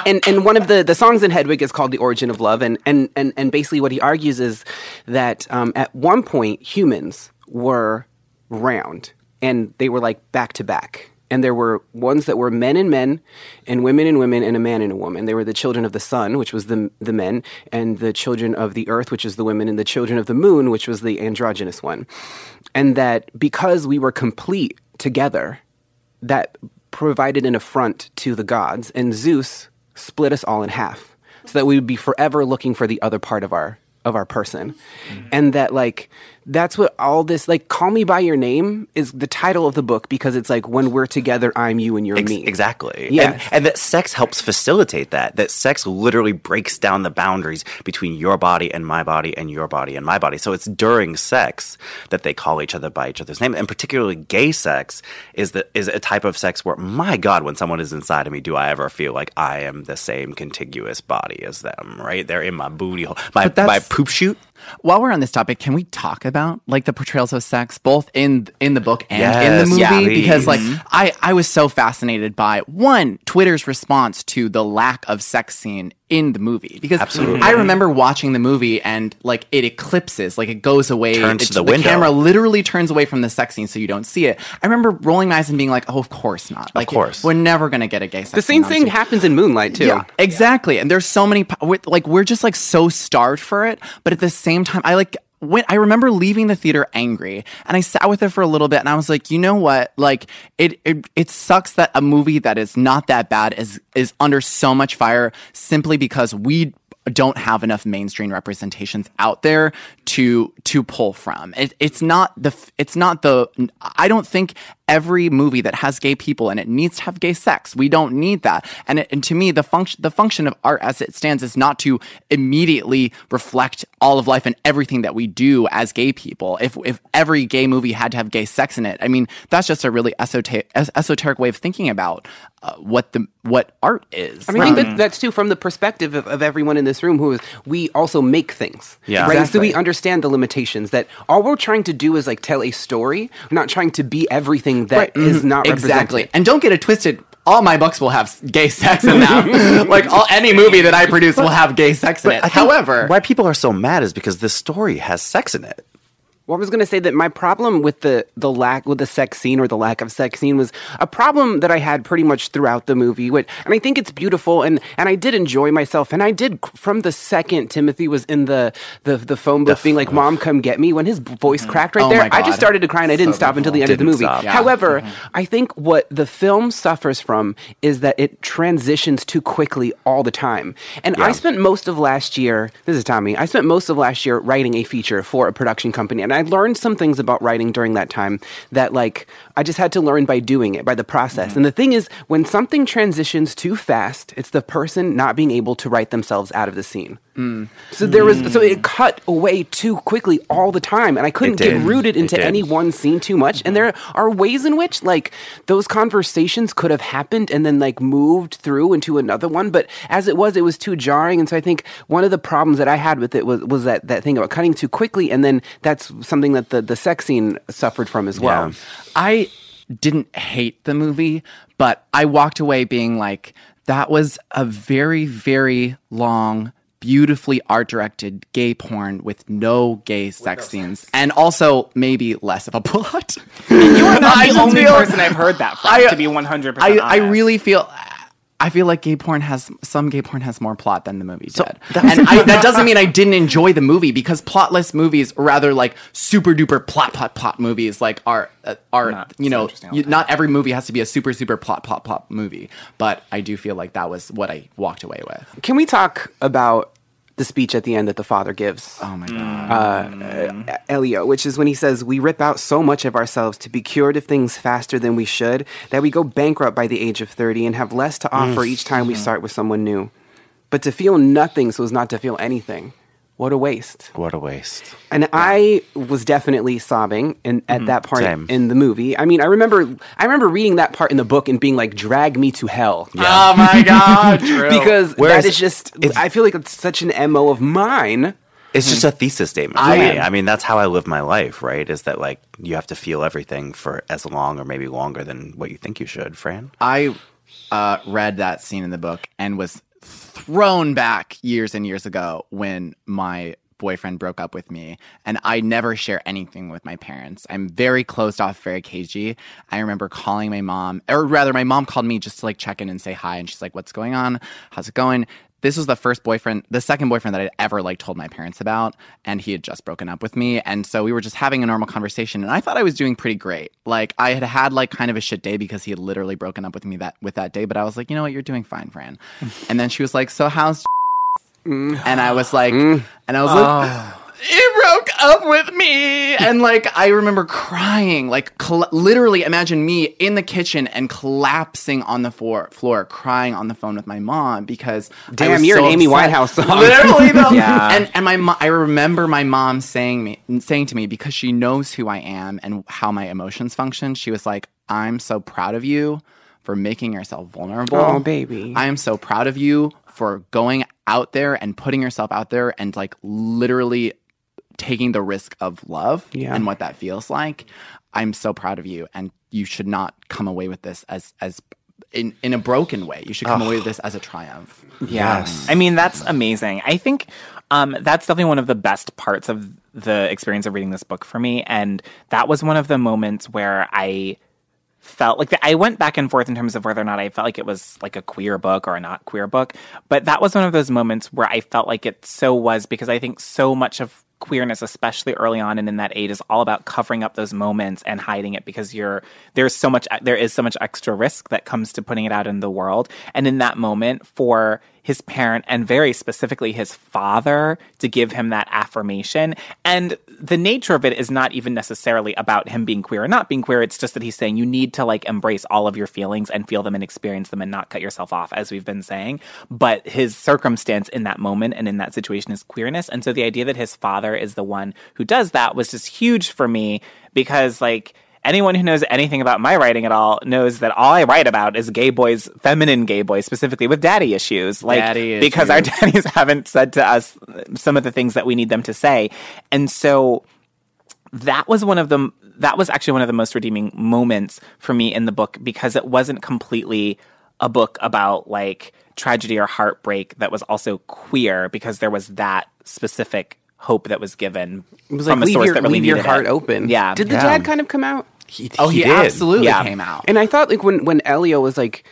and and one of the, the songs in Hedwig is called "The Origin of Love," and and and, and basically what he argues is that um, at one point humans were round and they were like back to back. And there were ones that were men and men, and women and women, and a man and a woman. They were the children of the sun, which was the the men, and the children of the earth, which is the women, and the children of the moon, which was the androgynous one. And that because we were complete together, that provided an affront to the gods, and Zeus split us all in half, so that we would be forever looking for the other part of our of our person, mm-hmm. and that like that's what all this like call me by your name is the title of the book because it's like when we're together i'm you and you're Ex- me Exactly. Yeah. And, and that sex helps facilitate that. That sex literally breaks down the boundaries between your body and my body and your body and my body. So it's during sex that they call each other by each other's name. And particularly gay sex is the is a type of sex where my God, when someone is inside of me, do I ever feel like I am the same contiguous body as them, right? They're in my booty hole. My my poop shoot. While we're on this topic, can we talk about like the portrayals of sex both in in the book and in the movie? yeah, because like. Mm-hmm. I I was so fascinated by one Twitter's response to the lack of sex scene in the movie because Absolutely. I remember watching the movie and like it eclipses, like it goes away, Turns it- to the window. camera literally turns away from the sex scene so you don't see it. I remember rolling my eyes and being like, "Oh, of course not! Like, of course. we're never gonna get a gay sex." the same on thing happens in moonlight too Yeah, exactly. And there's so many, like, we're just like so starved for it. But at the same time, I like, when I remember leaving the theater angry and I sat with it for a little bit and I was like, you know what? Like, it, it, it sucks that a movie that is not that bad is, is under so much fire simply because we don't have enough mainstream representations out there to to pull from. It, it's not the it's not the I don't think every movie that has gay people in it needs to have gay sex. We don't need that. And, it, and to me, the function the function of art as it stands is not to immediately reflect all of life and everything that we do as gay people. If if every gay movie had to have gay sex in it, I mean, that's just a really esoteric, esoteric way of thinking about uh, what the what art is. I mean, I think that, that's too from the perspective of, of everyone in this room who is we also make things. Yeah. Right. So we understand the limitations that all we're trying to do is like tell a story. We're not trying to be everything that is mm-hmm. not exactly. And don't get it twisted. All my books will have gay sex in them. like all, any movie that I produce will have gay sex in it. However, why people are so mad is because this story has sex in it. Well, I was going to say that my problem with the the lack with the sex scene or the lack of sex scene was a problem that I had pretty much throughout the movie. Which, and I think it's beautiful, and and I did enjoy myself, and I did from the second Timothée was in the the, the phone booth being like, "Mom, come get me." When his voice cracked right Oh there, I just started to cry, and I didn't So stop until the end of the movie. Yeah. However, I think what the film suffers from is that it transitions too quickly all the time. And I spent most of last year, this is Tommy, I spent most of last year writing a feature for a production company. And I learned some things about writing during that time that, like, I just had to learn by doing it, by the process. And the thing is, when something transitions too fast, it's the person not being able to write themselves out of the scene. So there was, so it cut away too quickly all the time. And I couldn't get rooted into any one scene too much. And there are ways in which like those conversations could have happened and then like moved through into another one. But as it was, it was too jarring. And so I think one of the problems that I had with it was, was that, that thing about cutting too quickly. And then that's something that the, the sex scene suffered from as well. Yeah. I didn't hate the movie, but I walked away being like, that was a very, very long, beautifully art directed gay porn with no gay sex scenes. And also maybe less of a plot. You are not the only feel- person I've heard that from, I- to be 100% I, I really feel. I feel like gay porn has some gay porn has more plot than the movie did, and I, that doesn't mean I didn't enjoy the movie because plotless movies, rather like super duper plot plot plot movies, like are uh, are Not you know all you, not every movie has to be a super super plot plot plot movie, but I do feel like that was what I walked away with. Can we talk about the speech at the end that the father gives? Oh my hmm. god! uh, hmm. Elio, which is when he says, We rip out so much of ourselves to be cured of things faster than we should that we go bankrupt by the age of 30 and have less to offer mm. each time we mm-hmm. start with someone new. But to feel nothing so as not to feel anything. What a waste. What a waste. And I was definitely sobbing in, at that part Same. in the movie. I mean, I remember I remember reading that part in the book and being like, "Drag me to hell," Oh my god! Because Whereas that is just. I feel like it's such an mo of mine. It's just a thesis statement for I- me. I mean, that's how I live my life, right? Is that like you have to feel everything for as long or maybe longer than what you think you should, Fran? I uh, read that scene in the book and was thrown back years and years ago when my boyfriend broke up with me and I never share anything with my parents. I'm very closed off, very cagey. I remember calling my mom, or rather my mom called me just to like check in and say hi and she's like, "What's going on? How's it going?" This was the first boyfriend, the second boyfriend that I'd ever like told my parents about, and he had just broken up with me, and so we were just having a normal conversation, and I thought I was doing pretty great. Like I had had like kind of a shit day because he had literally broken up with me that with that day, but I was like, you know what, you're doing fine, Fran. and then she was like, so how's mm. and I was like, mm. and I was like, oh. He broke up with me. And like, I remember crying, like, coll- literally imagine me in the kitchen and collapsing on the floor, floor, crying on the phone with my mom because I Damn, you're so an Amy upset. Winehouse song. Literally, though. Yeah. And and my mo- I remember my mom saying me saying to me because she knows who I am and how my emotions function. She was like, "I'm so proud of you for making yourself vulnerable." Oh, baby. I am so proud of you for going out there and putting yourself out there and like literally taking the risk of love Yeah. and what that feels like. I'm so proud of you and you should not come away with this as as in in a broken way. You should come away with this as a triumph. Yes. I mean, that's amazing. I think um, that's definitely one of the best parts of the experience of reading this book for me. And that was one of the moments where I felt like I went back and forth in terms of whether or not I felt like it was like a queer book or a not queer book. But that was one of those moments where I felt like it so was because I think so much of queerness especially early on and in that age is all about covering up those moments and hiding it because you're there's so much there is so much extra risk that comes to putting it out in the world. And in that moment for his parent and very specifically his father to give him that affirmation. And the nature of it is not even necessarily about him being queer or not being queer. It's just that he's saying you need to like embrace all of your feelings and feel them and experience them and not cut yourself off, as we've been saying. But his circumstance in that moment and in that situation is queerness. And so the idea that his father is the one who does that was just huge for me because like anyone who knows anything about my writing at all knows that all I write about is gay boys, feminine gay boys, specifically with daddy issues. Like Daddy because our daddies haven't said to us some of the things that we need them to say. And so that was one of the that was actually one of the most redeeming moments for me in the book because it wasn't completely a book about like tragedy or heartbreak that was also queer because there was that specific hope that was given It was from a leave source your, that really leave your needed heart it. open. Yeah. Did the Yeah. dad kind of come out? He, Oh, he, did. absolutely Yeah. came out. And I thought like when when Elio was like,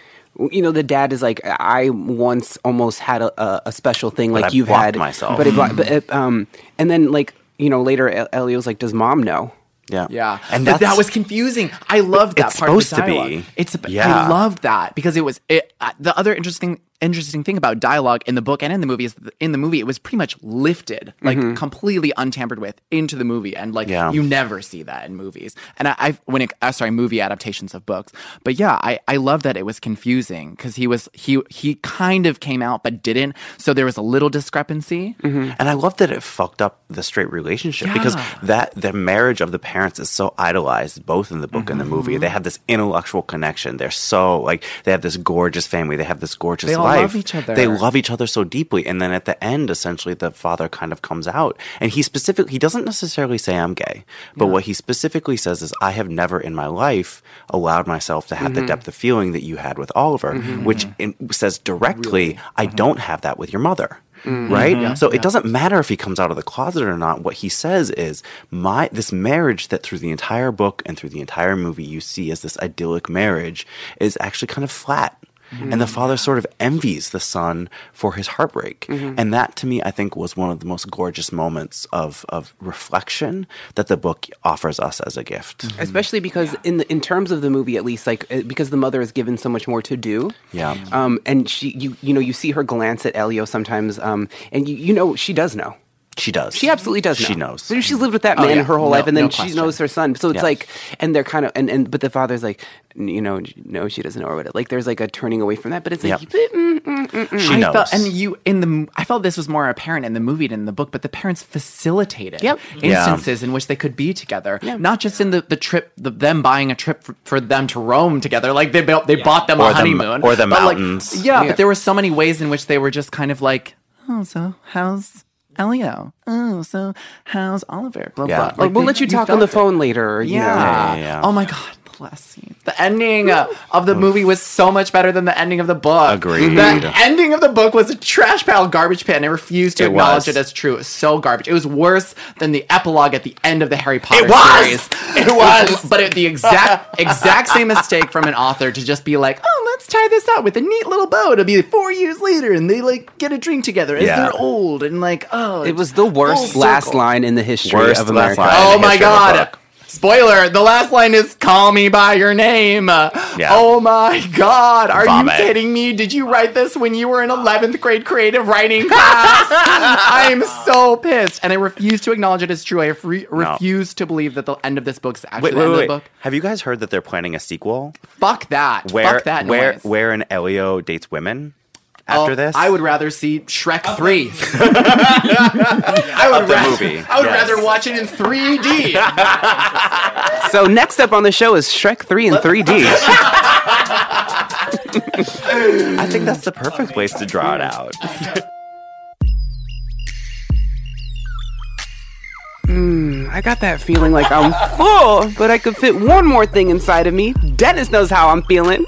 you know, the dad is like, I once almost had a, a, a special thing like I you've had myself. But, it, blo- but it, um, and then like you know later El- Elio's like, does mom know? Yeah. Yeah, And But that was confusing. I loved that It's part of the supposed to be. dialogue. It's Yeah. I loved that because it was it, uh, the other interesting interesting thing about dialogue in the book and in the movie is that in the movie it was pretty much lifted like completely untampered with into the movie and like Yeah. you never see that in movies and I, I when it uh, sorry movie adaptations of books but yeah I I love that it was confusing because he was he he kind of came out but didn't so there was a little discrepancy And I love that it fucked up the straight relationship because that the marriage of the parents is so idolized both in the book and the Mm-hmm. movie. They have this intellectual connection. They're so like they have this gorgeous family. They have this gorgeous life. love each other. They love each other so deeply. And then at the end, essentially, the father kind of comes out and he specifically he doesn't necessarily say I'm gay, but what he specifically says is I have never in my life allowed myself to have Mm-hmm. the depth of feeling that you had with Oliver, which in, says directly I Mm-hmm. don't have that with your mother right? So it doesn't matter if he comes out of the closet or not. What he says is my this marriage that through the entire book and through the entire movie you see as this idyllic marriage is actually kind of flat. And the father sort of envies the son for his heartbreak. And that to me I think was one of the most gorgeous moments of of reflection that the book offers us as a gift. Especially because in the, in terms of the movie, at least, like uh, because the mother is given so much more to do. Yeah. Um, and she, you, you know, you see her glance at Elio sometimes, um, and you, you know, she does know. She does. She absolutely does know. She knows. She's lived with that Oh, man yeah. her whole No- life, and then no she question. knows her son. So it's Yeah. like, and they're kind of, and, and but the father's like, you know, no, she doesn't know or whatever. Like there's like a turning away from that, but it's like, Yep. mm, mm, mm, mm. She I knows. felt, and you in the I felt this was more apparent in the movie than in the book, but the parents facilitated Yep. Yeah. instances in which they could be together, not just in the the trip, the, them buying a trip for, for them to Rome together, like they built, they bought them Or a the- honeymoon or the but, like, mountains. yeah, Yeah. but there were so many ways in which they were just kind of like, oh, so how's Oh, Elio? Oh, so how's Oliver? Blah Yeah. blah. Like, Like, we'll they- let you talk on the it. phone later. You know. Yeah, yeah, yeah. Oh my god, the last scene. The ending uh, of the movie was so much better than the ending of the book. Agreed. The ending of the book was a trash pile garbage pit, and I refused to It acknowledge was. it as true. It was so garbage. It was worse than the epilogue at the end of the Harry Potter It was! series. It was! But it, the exact exact same mistake from an author to just be like, oh, let's tie this out with a neat little bow. It'll be four years later, and they like get a drink together as Yeah. they're old, and like, oh, It was the worst last line in the history Worst of last America. line. Oh in the my history of a god. Spoiler, the last line is call me by your name. Oh my god, are Vomit. you kidding me? Did you write this when you were in 11th grade creative writing class? I am so pissed and I refuse to acknowledge it as true. I re- refuse to believe that the end of this book is actually Wait, the end wait, of the book. Have you guys heard that they're planning a sequel? Fuck that. Where Fuck that where noise. where an Elio dates women after Oh, this? I would rather see Shrek 3. I would Of ra- movie, I would yes. rather watch it in 3D. So next up on the show is Shrek 3 in 3D. I think that's the perfect place to draw it out. Hmm, I got that feeling like I'm full, but I could fit one more thing inside of me. Dennis knows how I'm feeling.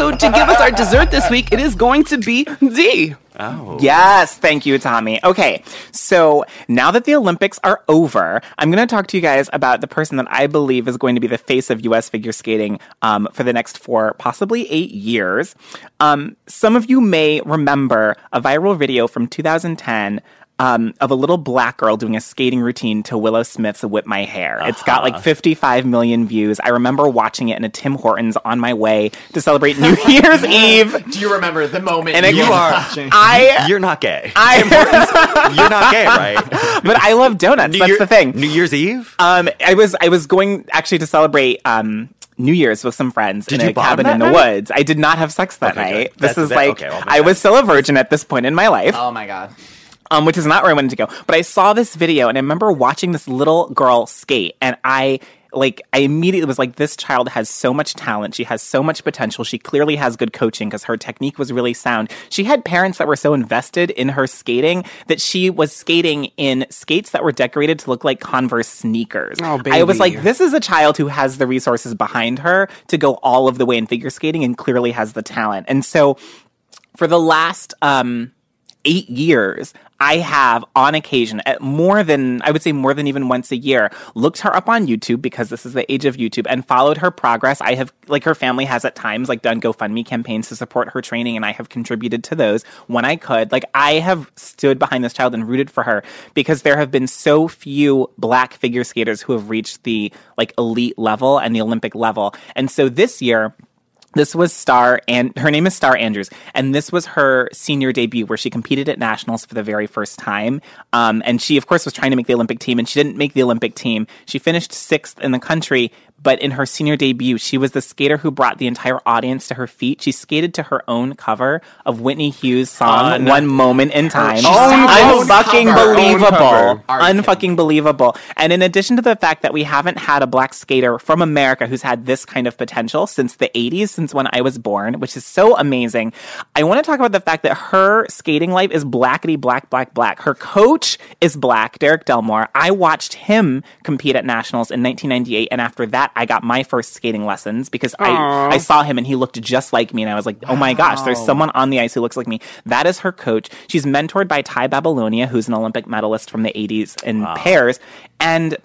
So to give us our dessert this week, it is going to be D. Oh. Yes, thank you, Tommy. Okay, so now that the Olympics are over, I'm going to talk to you guys about the person that I believe is going to be the face of U.S. figure skating um, for the next four, possibly eight years. Um, some of you may remember a viral video from 2010 um, of a little black girl doing a skating routine to Willow Smith's "Whip My Hair." It's got like 55 million views. I remember watching it in a Tim Hortons on my way to celebrate New Year's Eve. Do you remember the moment And you You are- watching? I You're not gay. I You're not gay, right? but I love donuts. That's Year- the thing. New Year's Eve. Um, I was I was going actually to celebrate um New Year's with some friends Did in you a cabin that in the night? woods. I did not have sex that Okay, good. night. This That's- is that- like okay, well, I was still a virgin at this point in my life. Oh my god. Um, which is not where I wanted to go. But I saw this video and I remember watching this little girl skate and I like I immediately was like this child has so much talent. She has so much potential. She clearly has good coaching because her technique was really sound. She had parents that were so invested in her skating that she was skating in skates that were decorated to look like Converse sneakers. Oh, I was like this is a child who has the resources behind her to go all of the way in figure skating and clearly has the talent. And so for the last um eight years, I have on occasion, at more than, I would say more than even once a year, looked her up on YouTube because this is the age of YouTube and followed her progress. I have, like her family has at times, like done GoFundMe campaigns to support her training and I have contributed to those when I could. Like I have stood behind this child and rooted for her because there have been so few black figure skaters who have reached the like elite level and the Olympic level. And so this year, this was Starr and her name is Starr Andrews, and this was her senior debut where she competed at nationals for the very first time. Um, and she, of course, was trying to make the Olympic team, and she didn't make the Olympic team. She finished sixth in the country, but in her senior debut, she was the skater who brought the entire audience to her feet. She skated to her own cover of Whitney Hughes' song Un- "One Moment in Time." She sang her own Unfucking cover. believable, Own cover. Are you unfucking believable. And in addition to the fact that we haven't had a black skater from America who's had this kind of potential since the 80s, since when I was born, which is so amazing, I want to talk about the fact that her skating life is blackety black, black, black. Her coach is black, Derrick Delmore. I watched him compete at nationals in 1998, and after that, I got my first skating lessons because I, I saw him and he looked just like me, and I was like, oh my gosh, there's someone on the ice who looks like me. That is her coach. She's mentored by Tai Babilonia, who's an Olympic medalist from the 80s in pairs, and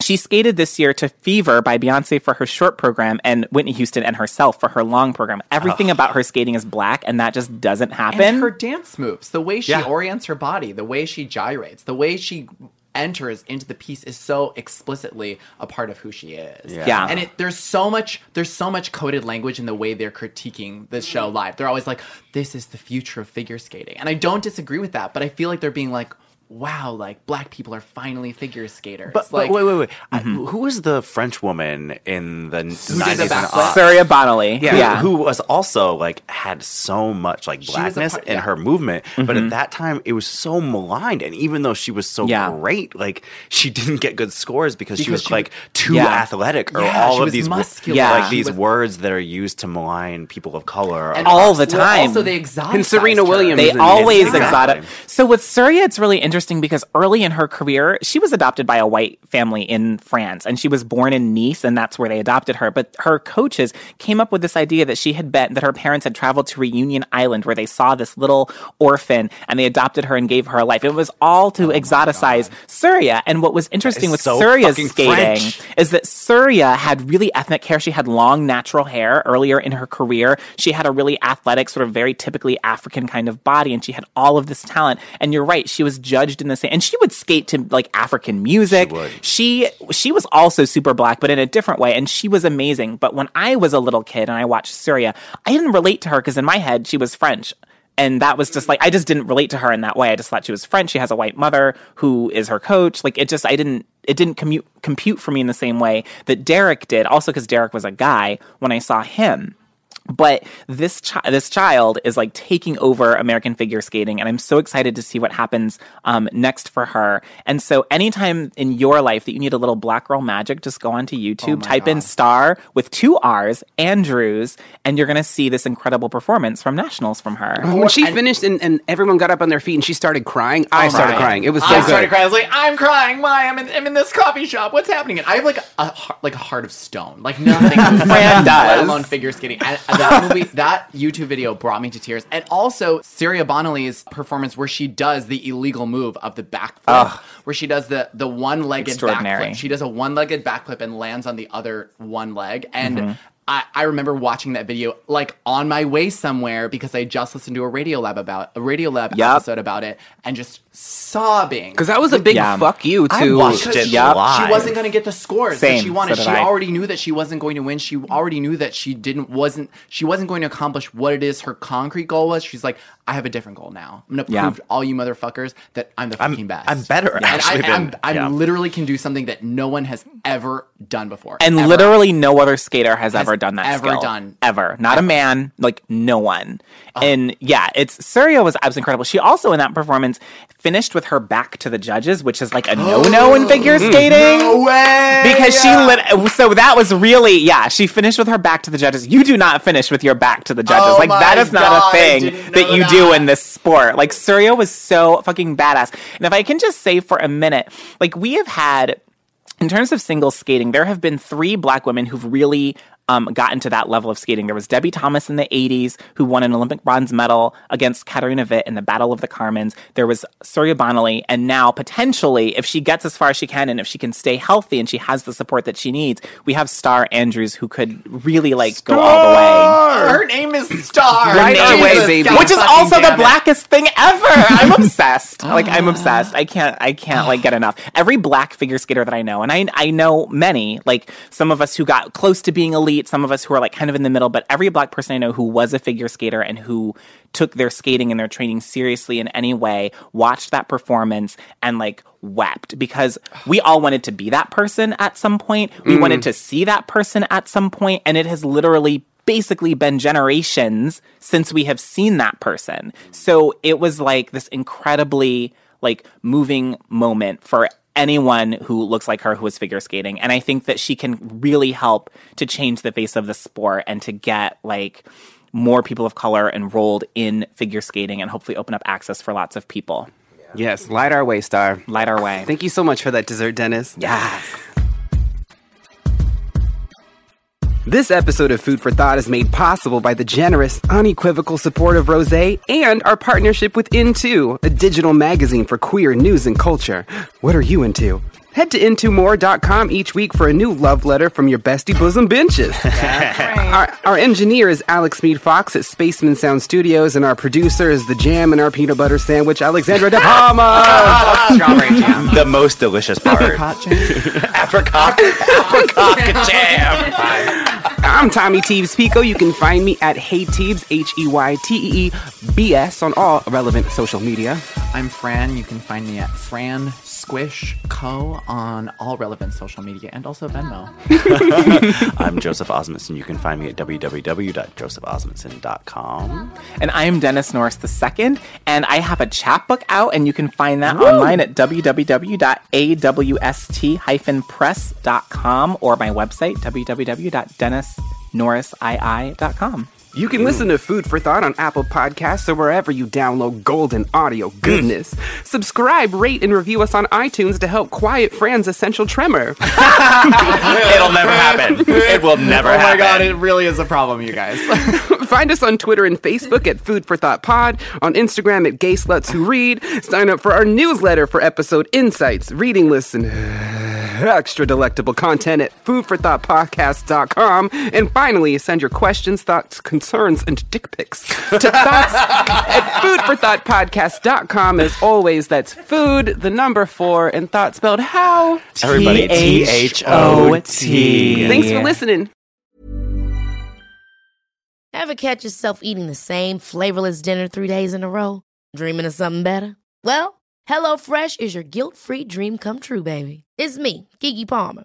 she skated this year to Fever by Beyonce for her short program and Whitney Houston and herself for her long program. Everything about her skating is black, and that just doesn't happen. And her dance moves, the way she Yeah. orients her body, the way she gyrates, the way she enters into the piece is so explicitly a part of who she is. Yeah. Yeah. And it, there's so much there's so much coded language in the way they're critiquing this show mm-hmm. live. They're always like, "This is the future of figure skating," and I don't disagree with that. But I feel like they're being like. Wow, like black people are finally figure skaters. But, like, but wait, wait, wait. I- mm-hmm. who was the French woman in the did the nineties and backflip? aughts? Surya Bonaly. Yeah, Yeah. who was also like had so much like blackness part- in yeah. her movement, but at mm-hmm. that time it was so maligned. And even though she was so Yeah. great, like she didn't get good scores because, she was she- like too Yeah. athletic, or Yeah, all she of was these muscular. Yeah. like She these was- words that are used to malign people of color. and all the time. Also, they exotic. And Serena Williams They is in- always Exactly. exotic. So with Surya, it's really interesting because early in her career, she was adopted by a white family in France, and she was born in Nice, and that's where they adopted her. But her coaches came up with this idea that she had been that her parents had traveled to Reunion Island, where they saw this little orphan, and they adopted her and gave her a life. It was all to exoticize Surya. And what was interesting with so Surya's skating French. is that Surya had really ethnic hair. She had long natural hair earlier in her career. She had a really athletic, sort of very typically African kind of body, and she had all of this talent. And you're right, she was judged in the same. And she would skate to like African music. She. She she was also super black, but in a different way, and she was amazing. But when I was a little kid and I watched Surya, I didn't relate to her because in my head she was French. And that was just like I just didn't relate to her in that way. I just thought she was French. She has a white mother who is her coach. Like it just I didn't it didn't commute, compute for me in the same way that Derek did. Also because Derek was a guy when I saw him. But this chi- this child is like taking over American figure skating, and I'm so excited to see what happens um, next for her. And so, anytime in your life that you need a little black girl magic, just go onto YouTube, type in "star" with two R's, Andrews, and you're gonna see this incredible performance from nationals from her. When she finished and, and everyone got up on their feet and she started crying, I started crying. It was so I good. started crying. I was like, I'm crying. Why? I'm in, I'm in this coffee shop. What's happening? And I have like a heart, like a heart of stone. Like nothing. Fran Let does. alone figure skating. And that movie, that YouTube video brought me to tears. And also Surya Bonaly's performance where she does the illegal move of the backflip, where she does the the one legged backflip. She does a one legged backflip and lands on the other one leg. And Mm-hmm. I, I remember watching that video like on my way somewhere because I just listened to a Radio Lab about a Radio Lab Yup. episode about it and just sobbing Because that was a big Yeah. fuck you I to. watched because it she, live. she wasn't going to get the scores Same, that she wanted. so she I. already knew that she wasn't going to win. She already knew that she didn't wasn't she wasn't going to accomplish what it is her concrete goal was. She's like, I have a different goal now. I'm going to Yeah. prove to all you motherfuckers that I'm the I'm- fucking best. I'm better, And actually, I, am than- I'm literally can do something that no one has ever done before. And Ever. literally no other skater has, ever done that. ever skill. done. Ever. Not a man. Like no one. And yeah, it's Surya was absolutely incredible. She also in that performance finished with her back to the judges, which is like a no-no in figure skating. No way. Because she lit so that was really yeah, she finished with her back to the judges. You do not finish with your back to the judges. Oh like that is not God, a thing that you do in this sport. Like Surya was so fucking badass. And if I can just say for a minute, like we have had in terms of single skating, there have been three black women who've really um, gotten to that level of skating. There was Debbie Thomas in the 80s, who won an Olympic bronze medal against Katarina Witt in the Battle of the Carmens. There was Surya Bonaly, and now potentially, if she gets as far as she can and if she can stay healthy and she has the support that she needs, we have Starr Andrews who could really like go all the way. her name is Starr. Right Jesus, away, baby. Which is also the it. blackest thing ever. I'm obsessed. like I'm obsessed. I can't I can't like get enough. Every black figure skater that I know, and I I know many, like some of us who got close to being elite, some of us who are like kind of in the middle, but every black person I know who was a figure skater and who took their skating and their training seriously in any way, watched that performance and like wept because we all wanted to be that person at some point. We mm. wanted to see that person at some point, and it has literally basically been generations since we have seen that person. So it was like this incredibly like moving moment for anyone who looks like her who is figure skating and I think that she can really help to change the face of the sport and to get like more people of color enrolled in figure skating and hopefully open up access for lots of people. Yes, light our way, Starr. Light our way. Thank you so much for that dessert, Dennis. Yes. This episode of Food for Thought is made possible by the generous, unequivocal support of Rose and our partnership with Into, a digital magazine for queer news and culture. What are you into? Head to intomore.com each week for a new love letter from your bestie bosom benches. our, our engineer is Alex Mead Fox at Spaceman Sound Studios, and our producer is the jam in our peanut butter sandwich, Alexandra De Palma. Strawberry jam. the most delicious part. Apricot jam. apricot, apricot jam. I'm Tommy Teebs Pico. You can find me at Hey Teebs, H E Y T E E B S, on all relevant social media. I'm Fran. You can find me at Fran Squish Co on all relevant social media and also Venmo. I'm Joseph Osmundson. You can find me at www.josephosmundson.com. And I am Dennis Norris II, and I have a chapbook out, and you can find that online at www.awst-press.com or my website, www.dennisnorrisii.com. You can listen to Food for Thought on Apple Podcasts or wherever you download golden audio mm. goodness. Subscribe, rate, and review us on iTunes to help quiet Fran's essential tremor. It'll never happen. It will never happen. oh my happen. god, it really is a problem, you guys. Find us on Twitter and Facebook at Food for Thought Pod, on Instagram at Gay Sluts Who Read. Sign up for our newsletter for episode insights, reading lists, and extra delectable content at foodforthoughtpodcast.com. And finally, send your questions, thoughts, concerns, and dick pics to thoughts at foodforthoughtpodcast.com. As always, that's food, the number four, and thought spelled how. Everybody, T H O T. Thanks for listening. Ever catch yourself eating the same flavorless dinner three days in a row? Dreaming of something better? Well, HelloFresh is your guilt free dream come true, baby. It's me, Keke Palmer.